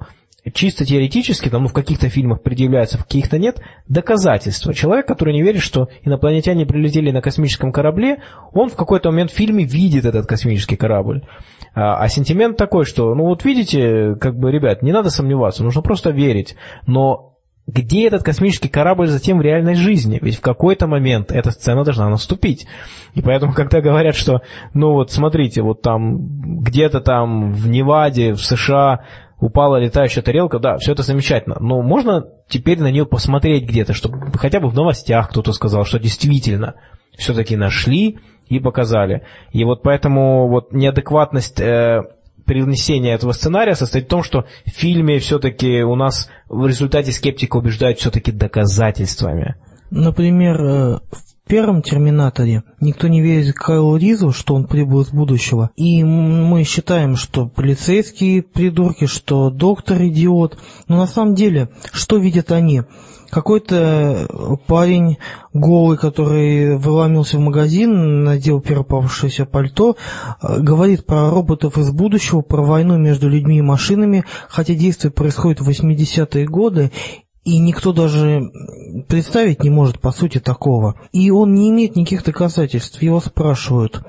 [SPEAKER 1] чисто теоретически, там, ну, в каких-то фильмах предъявляется, в каких-то нет, доказательства. Человек, который не верит, что инопланетяне прилетели на космическом корабле, он в какой-то момент в фильме видит этот космический корабль. А, а сентимент такой, что, ну вот видите, как бы, ребят, не надо сомневаться, нужно просто верить. Но где этот космический корабль затем в реальной жизни? Ведь в какой-то момент эта сцена должна наступить. И поэтому, когда говорят, что, ну вот смотрите, вот там где-то там в Неваде, в США упала летающая тарелка, да, все это замечательно, но можно теперь на нее посмотреть где-то, чтобы хотя бы в новостях кто-то сказал, что действительно все-таки нашли и показали. И вот поэтому вот неадекватность э, перенесения этого сценария состоит в том, что в фильме все-таки у нас в результате скептика убеждают все-таки доказательствами.
[SPEAKER 3] Например, э, первом «Терминаторе» никто не верит Кайлу Ризу, что он прибыл из будущего. И мы считаем, что полицейские придурки, что доктор идиот. Но на самом деле, что видят они? Какой-то парень голый, который выломился в магазин, надел первое попавшееся пальто, э, говорит про роботов из будущего, про войну между людьми и машинами, хотя действие происходит в 80-е годы, и никто даже представить не может, по сути, такого. И он не имеет никаких доказательств. Его спрашивают,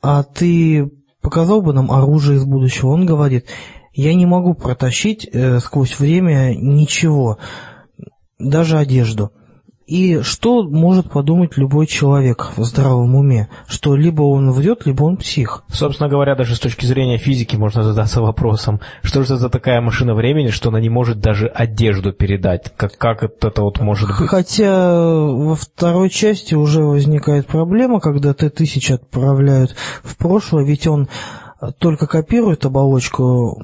[SPEAKER 3] а ты показал бы нам оружие из будущего? Он говорит, я не могу протащить э, сквозь время ничего, даже одежду. И что может подумать любой человек в здравом уме? Что либо он врет, либо он псих.
[SPEAKER 1] Собственно говоря, даже с точки зрения физики можно задаться вопросом, что же это за такая машина времени, что она не может даже одежду передать? Как, как это вот может быть?
[SPEAKER 3] Хотя во второй части уже возникает проблема, когда Т-1000 отправляют в прошлое, ведь он только копирует оболочку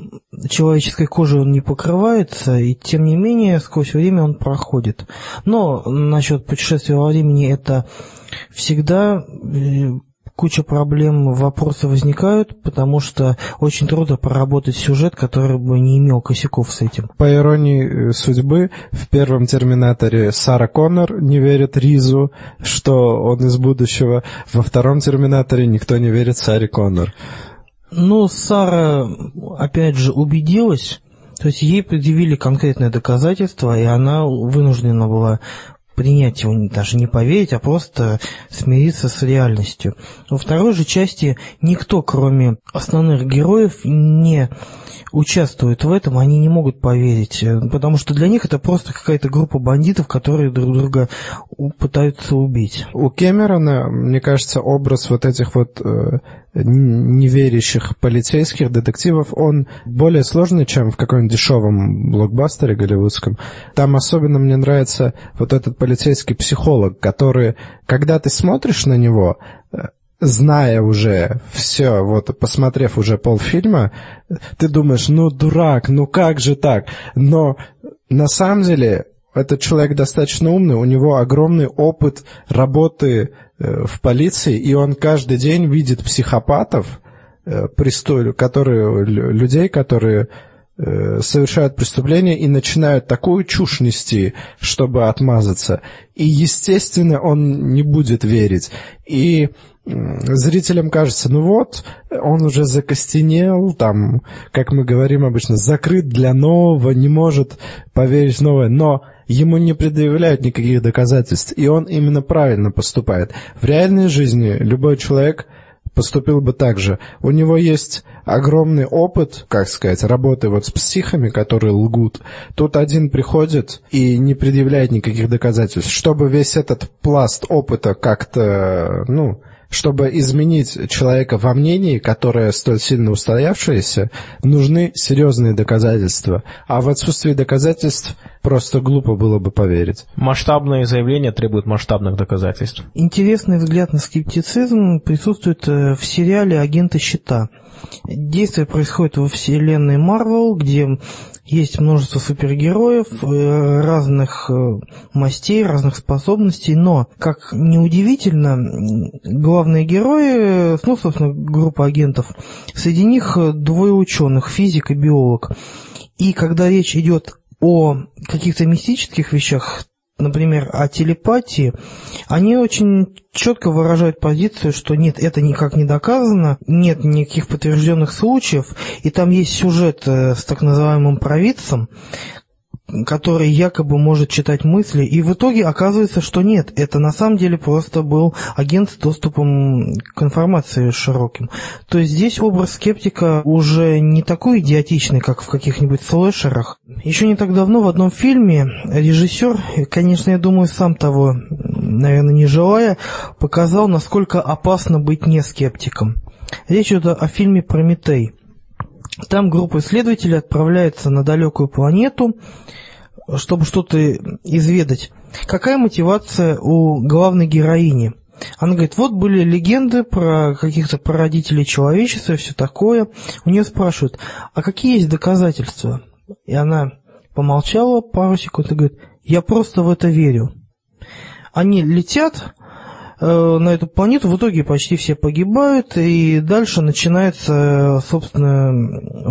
[SPEAKER 3] человеческой кожи, он не покрывается, и тем не менее сквозь время он проходит. Но насчет путешествия во времени это всегда э, куча проблем, вопросы возникают, потому что очень трудно проработать сюжет, который бы не имел косяков с этим.
[SPEAKER 2] По иронии э, судьбы, в первом «Терминаторе» Сара Коннор не верит Ризу, что он из будущего. Во втором «Терминаторе» никто не верит Саре Коннор.
[SPEAKER 3] Ну, Сара, опять же, убедилась, то есть ей предъявили конкретное доказательство, и она вынуждена была принять его, даже не поверить, а просто смириться с реальностью. Во второй же части никто, кроме основных героев, не участвует в этом, они не могут поверить, э, потому что для них это просто какая-то группа бандитов, которые друг друга пытаются убить.
[SPEAKER 2] У Кэмерона, мне кажется, образ вот этих вот э, неверящих полицейских детективов, он более сложный, чем в каком-нибудь дешевом блокбастере голливудском. Там особенно мне нравится вот этот полицейский психолог, который, когда ты смотришь на него, э, зная уже все, вот посмотрев уже полфильма, ты думаешь, ну дурак, ну как же так? Но на самом деле этот человек достаточно умный, у него огромный опыт работы в полиции, и он каждый день видит психопатов, э, которые, лю- людей, которые э, совершают преступление и начинают такую чушь нести, чтобы отмазаться. И, естественно, он не будет верить. И зрителям кажется, ну вот, он уже закостенел, там, как мы говорим обычно, закрыт для нового, не может поверить в новое, но ему не предъявляют никаких доказательств, и он именно правильно поступает. В реальной жизни любой человек поступил бы так же. У него есть огромный опыт, как сказать, работы вот с психами, которые лгут. Тут один приходит и не предъявляет никаких доказательств. Чтобы весь этот пласт опыта как-то, ну, чтобы изменить человека во мнении, которое столь сильно устоявшееся, нужны серьезные доказательства. А в отсутствии доказательств просто глупо было бы поверить.
[SPEAKER 1] Масштабные заявления требуют масштабных доказательств.
[SPEAKER 3] Интересный взгляд на скептицизм присутствует э, в сериале «Агенты щита». Действие происходит во вселенной Марвел, где есть множество супергероев э, разных э, мастей, разных способностей, но, как неудивительно, главные герои, ну, собственно, группа агентов, среди них двое ученых, физик и биолог. И когда речь идет о каких-то мистических вещах, например, о телепатии, они очень четко выражают позицию, что нет, это никак не доказано, нет никаких подтвержденных случаев, и там есть сюжет э, с так называемым провидцем, который якобы может читать мысли, и в итоге оказывается, что нет, это на самом деле просто был агент с доступом к информации широким. То есть здесь образ скептика уже не такой идиотичный, как в каких-нибудь слэшерах. Еще не так давно в одном фильме режиссер, конечно, я думаю, сам того, наверное, не желая, показал, насколько опасно быть не скептиком. Речь идет о фильме «Прометей». Там группа исследователей отправляется на далекую планету, чтобы что-то изведать. Какая мотивация у главной героини? Она говорит, вот были легенды про каких-то прародителей человечества и все такое. У нее спрашивают, а какие есть доказательства? И она помолчала пару секунд и говорит, я просто в это верю. Они летят, на эту планету, в итоге почти все погибают, и дальше начинается, собственно,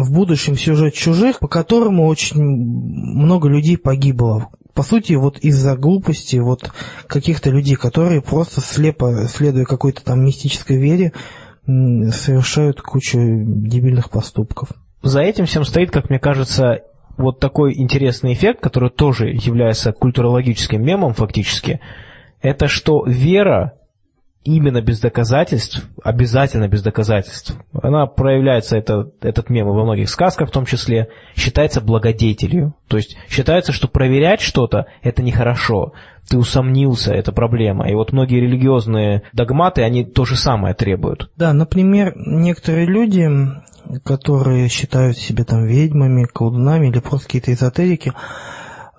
[SPEAKER 3] в будущем сюжет «Чужих», по которому очень много людей погибло. По сути, вот из-за глупости вот каких-то людей, которые просто слепо, следуя какой-то там мистической вере, совершают кучу дебильных поступков.
[SPEAKER 1] За этим всем стоит, как мне кажется, вот такой интересный эффект, который тоже является культурологическим мемом фактически – это что вера именно без доказательств, обязательно без доказательств, она проявляется, это, этот мем во многих сказках в том числе, считается благодетелью. То есть считается, что проверять что-то – это нехорошо. Ты усомнился, это проблема. И вот многие религиозные догматы, они то же самое требуют.
[SPEAKER 3] Да, например, некоторые люди, которые считают себя там ведьмами, колдунами или просто какие-то эзотерики,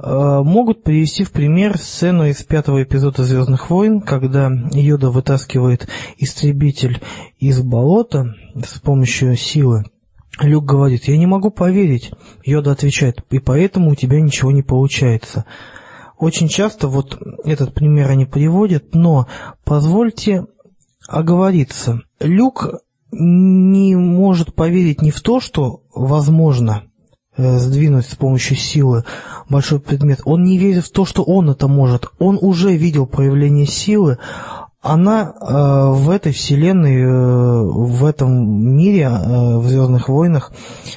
[SPEAKER 3] могут привести в пример сцену из пятого эпизода «Звездных войн», когда Йода вытаскивает истребитель из болота с помощью силы. Люк говорит, я не могу поверить. Йода отвечает, и поэтому у тебя ничего не получается. Очень часто вот этот пример они приводят, но позвольте оговориться. Люк не может поверить не в то, что возможно – Э, сдвинуть с помощью силы большой предмет. Он не верит в то, что он это может. Он уже видел проявление силы. Она э, в этой вселенной, э, в этом мире, э, в Звездных войнах,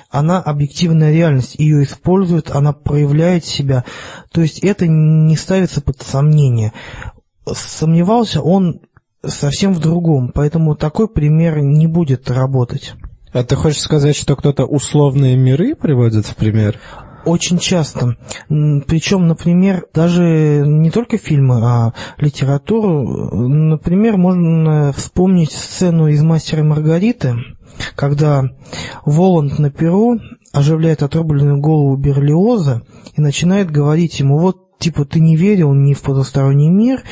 [SPEAKER 3] она объективная реальность. Ее используют, она проявляет себя. То есть это не ставится под сомнение. Сомневался он совсем в другом, поэтому такой пример не будет работать.
[SPEAKER 2] А ты хочешь сказать, что кто-то условные миры приводит в пример?
[SPEAKER 3] Очень часто. Причем, например, даже не только фильмы, а литературу. Например, можно вспомнить сцену из «Мастера Маргариты», когда Воланд на перу оживляет отрубленную голову Берлиоза и начинает говорить ему, вот типа ты не верил ни в потусторонний мир,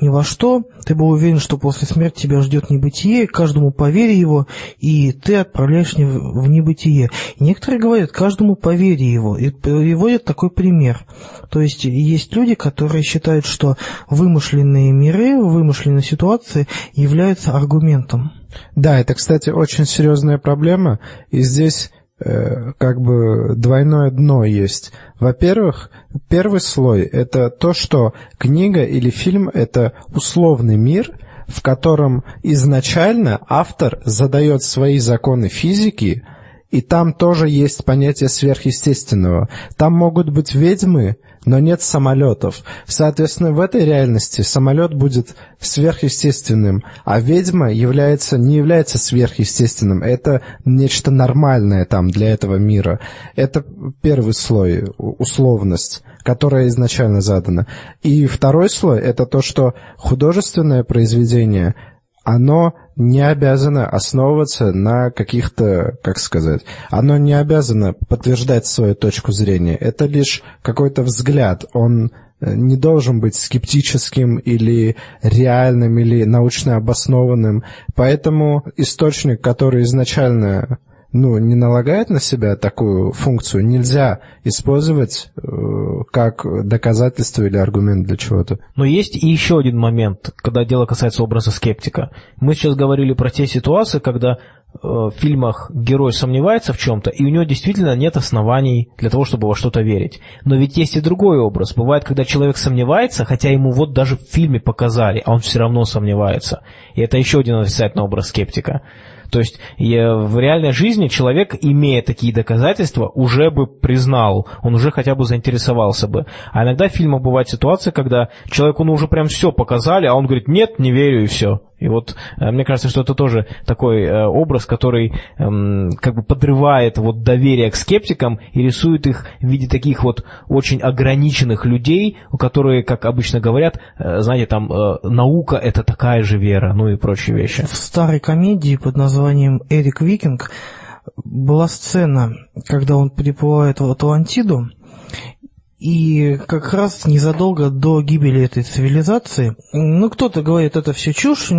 [SPEAKER 3] ни во что, ты был уверен, что после смерти тебя ждет небытие, каждому повери его, и ты отправляешь в небытие. И некоторые говорят, каждому повери его, и приводят такой пример. То есть есть люди, которые считают, что вымышленные миры, вымышленные ситуации являются аргументом.
[SPEAKER 2] Да, это, кстати, очень серьезная проблема, и здесь как бы двойное дно есть. Во-первых, первый слой — это то, что книга или фильм — это условный мир, в котором изначально автор задает свои законы физики, и там тоже есть понятие сверхъестественного. Там могут быть ведьмы, но нет самолетов. Соответственно, в этой реальности самолет будет сверхъестественным, а ведьма является, не является сверхъестественным. Это нечто нормальное там для этого мира. Это первый слой, условность которая изначально задана. И второй слой — это то, что художественное произведение оно не обязано основываться на каких-то, как сказать, оно не обязано подтверждать свою точку зрения. Это лишь какой-то взгляд. Он э, не должен быть скептическим или реальным, или научно обоснованным. Поэтому источник, который изначально ну, не налагает на себя такую функцию, нельзя использовать э, как доказательство или аргумент для чего-то.
[SPEAKER 1] Но есть и еще один момент, когда дело касается образа скептика. Мы сейчас говорили про те ситуации, когда э, в фильмах герой сомневается в чем-то, и у него действительно нет оснований для того, чтобы во что-то верить. Но ведь есть и другой образ. Бывает, когда человек сомневается, хотя ему вот даже в фильме показали, а он все равно сомневается. И это еще один отрицательный образ скептика. То есть в реальной жизни человек, имея такие доказательства, уже бы признал, он уже хотя бы заинтересовался бы. А иногда в фильмах бывает ситуация, когда человеку ну, уже прям все показали, а он говорит, нет, не верю и все. И вот э, мне кажется, что это тоже такой э, образ, который эм, как бы подрывает вот доверие к скептикам и рисует их в виде таких вот очень ограниченных людей, у которых, как обычно говорят, э, знаете, там наука это такая же вера, ну и прочие вещи.
[SPEAKER 3] В старой комедии под названием «Эрик Викинг» была сцена, когда он приплывает в Атлантиду, и как раз незадолго до гибели этой цивилизации, ну, кто-то говорит, это все чушь,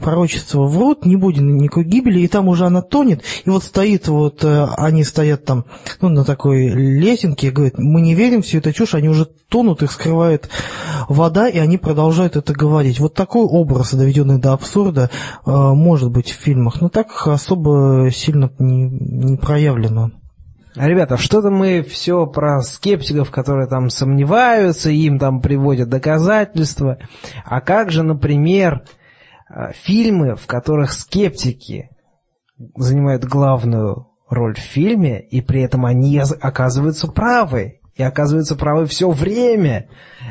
[SPEAKER 3] пророчество врут, не будет никакой гибели, и там уже она тонет, и вот стоит вот, э, они стоят там, ну, на такой лесенке, и говорят, мы не верим, все это чушь, они уже тонут, их скрывает вода, и они продолжают это говорить. Вот такой образ, доведенный до абсурда, э, может быть в фильмах, но так особо сильно не, не проявлено.
[SPEAKER 4] Ребята, что-то мы все про скептиков, которые там сомневаются, им там приводят доказательства. А как же, например, э, фильмы, в которых скептики занимают главную роль в фильме, и при этом они оказываются правы, и оказываются правы все время.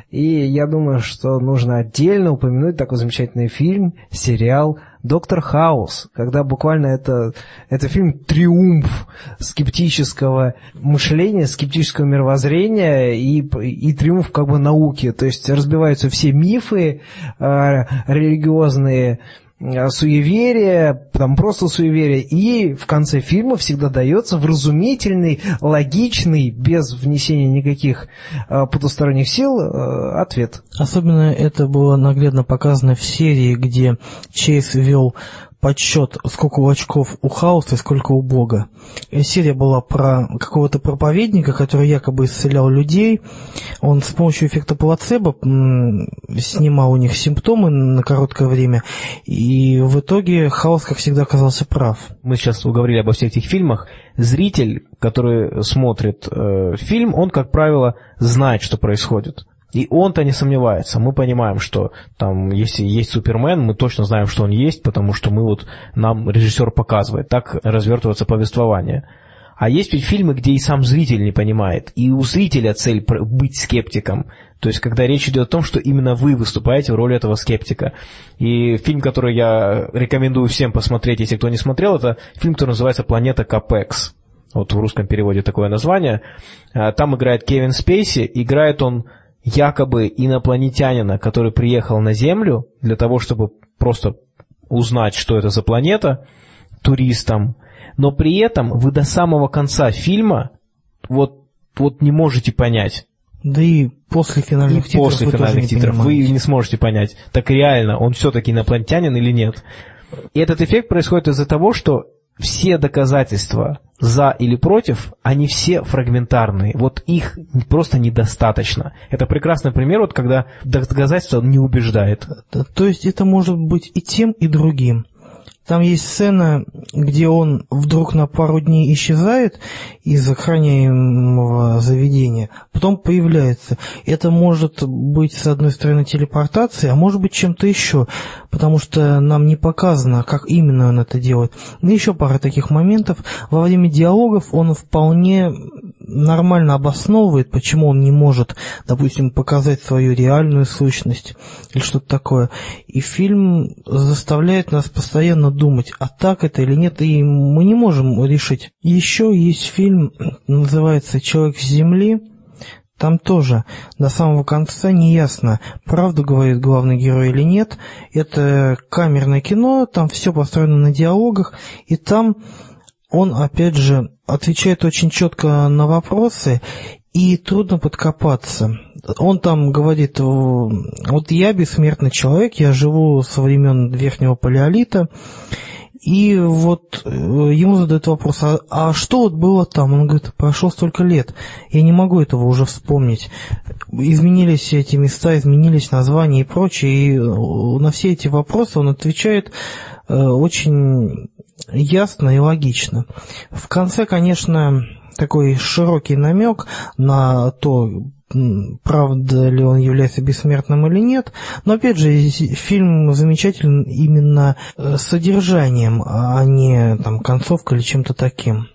[SPEAKER 4] И я думаю, что нужно отдельно упомянуть такой замечательный фильм, сериал Доктор Хаус, когда буквально это, это фильм триумф скептического мышления, скептического мировоззрения и, и триумф как бы науки. То есть разбиваются все мифы э, религиозные, суеверие, там просто суеверие, и в конце фильма всегда дается вразумительный, логичный, без внесения никаких э, потусторонних сил э, ответ.
[SPEAKER 3] Особенно это было наглядно показано в серии, где Чейз вел подсчет, сколько у очков у Хауса и сколько у Бога. И серия была про какого-то проповедника, который якобы исцелял людей. Он с помощью эффекта плацебо снимал у них симптомы на короткое время. И в итоге Хаус, как всегда, оказался прав.
[SPEAKER 1] Мы сейчас уговорили обо всех этих фильмах. Зритель, который смотрит э, фильм, он, как правило, знает, что происходит. И он-то не сомневается. Мы понимаем, что там, если есть Супермен, мы точно знаем, что он есть, потому что мы вот, нам режиссер показывает. Так развертывается повествование. А есть ведь фильмы, где и сам зритель не понимает. И у зрителя цель быть скептиком. То есть, когда речь идет о том, что именно вы выступаете в роли этого скептика. И фильм, который я рекомендую всем посмотреть, если кто не смотрел, это фильм, который называется «Планета Капекс». Вот в русском переводе такое название. А, там играет Кевин Спейси. Играет он якобы инопланетянина, который приехал на Землю для того, чтобы просто узнать, что это за планета, туристам, но при этом вы до самого конца фильма вот, вот не можете понять.
[SPEAKER 3] Да и после финальных
[SPEAKER 1] и
[SPEAKER 3] титров
[SPEAKER 1] после
[SPEAKER 3] вы
[SPEAKER 1] финальных
[SPEAKER 3] тоже
[SPEAKER 1] титров
[SPEAKER 3] не
[SPEAKER 1] вы не сможете понять, так реально он все-таки инопланетянин или нет. И этот эффект происходит из-за того, что все доказательства за или против, они все фрагментарные. Вот их просто недостаточно. Это прекрасный пример, вот когда доказательство не убеждает.
[SPEAKER 3] То есть это может быть и тем, и другим. Там есть сцена, где он вдруг на пару дней исчезает из охраняемого заведения, потом появляется. Это может быть, с одной стороны, телепортацией, а может быть чем-то еще, потому что нам не показано, как именно он это делает. И еще пара таких моментов. Во время диалогов он вполне нормально обосновывает, почему он не может, допустим, показать свою реальную сущность или что-то такое. И фильм заставляет нас постоянно думать, а так это или нет, и мы не можем решить. Еще есть фильм, называется «Человек с земли», там тоже до самого конца не ясно, правду говорит главный герой или нет. Это камерное кино, там все построено на диалогах, и там он, опять же, отвечает очень четко на вопросы, и трудно подкопаться. Он там говорит, вот я бессмертный человек, я живу со времен Верхнего Палеолита, и вот э, ему задают вопрос, а, а что вот было там? Он говорит, прошло столько лет, я не могу этого уже вспомнить. Изменились эти места, изменились названия и прочее, и э, на все эти вопросы он отвечает э, очень ясно и логично. В конце, конечно, такой широкий намек на то, правда ли он является бессмертным или нет. Но опять же, фильм замечателен именно э, содержанием, а не там, концовкой или чем-то таким.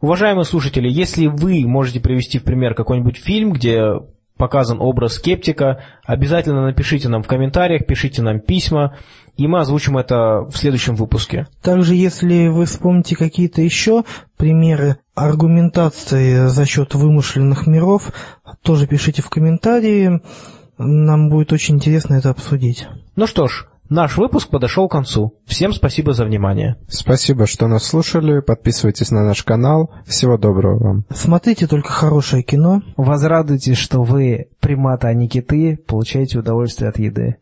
[SPEAKER 1] Уважаемые слушатели, если вы можете привести в пример какой-нибудь фильм, где показан образ скептика, обязательно напишите нам в комментариях, пишите нам письма, и мы озвучим это в следующем выпуске.
[SPEAKER 3] Также, если вы вспомните какие-то еще примеры аргументации за счет вымышленных миров, тоже пишите в комментарии, нам будет очень интересно это обсудить.
[SPEAKER 1] Ну что ж, Наш выпуск подошел к концу. Всем спасибо за внимание.
[SPEAKER 2] Спасибо, что нас слушали. Подписывайтесь на наш канал. Всего доброго вам.
[SPEAKER 3] Смотрите только хорошее кино.
[SPEAKER 4] Возрадуйтесь, что вы приматы, а не киты, получаете удовольствие от еды.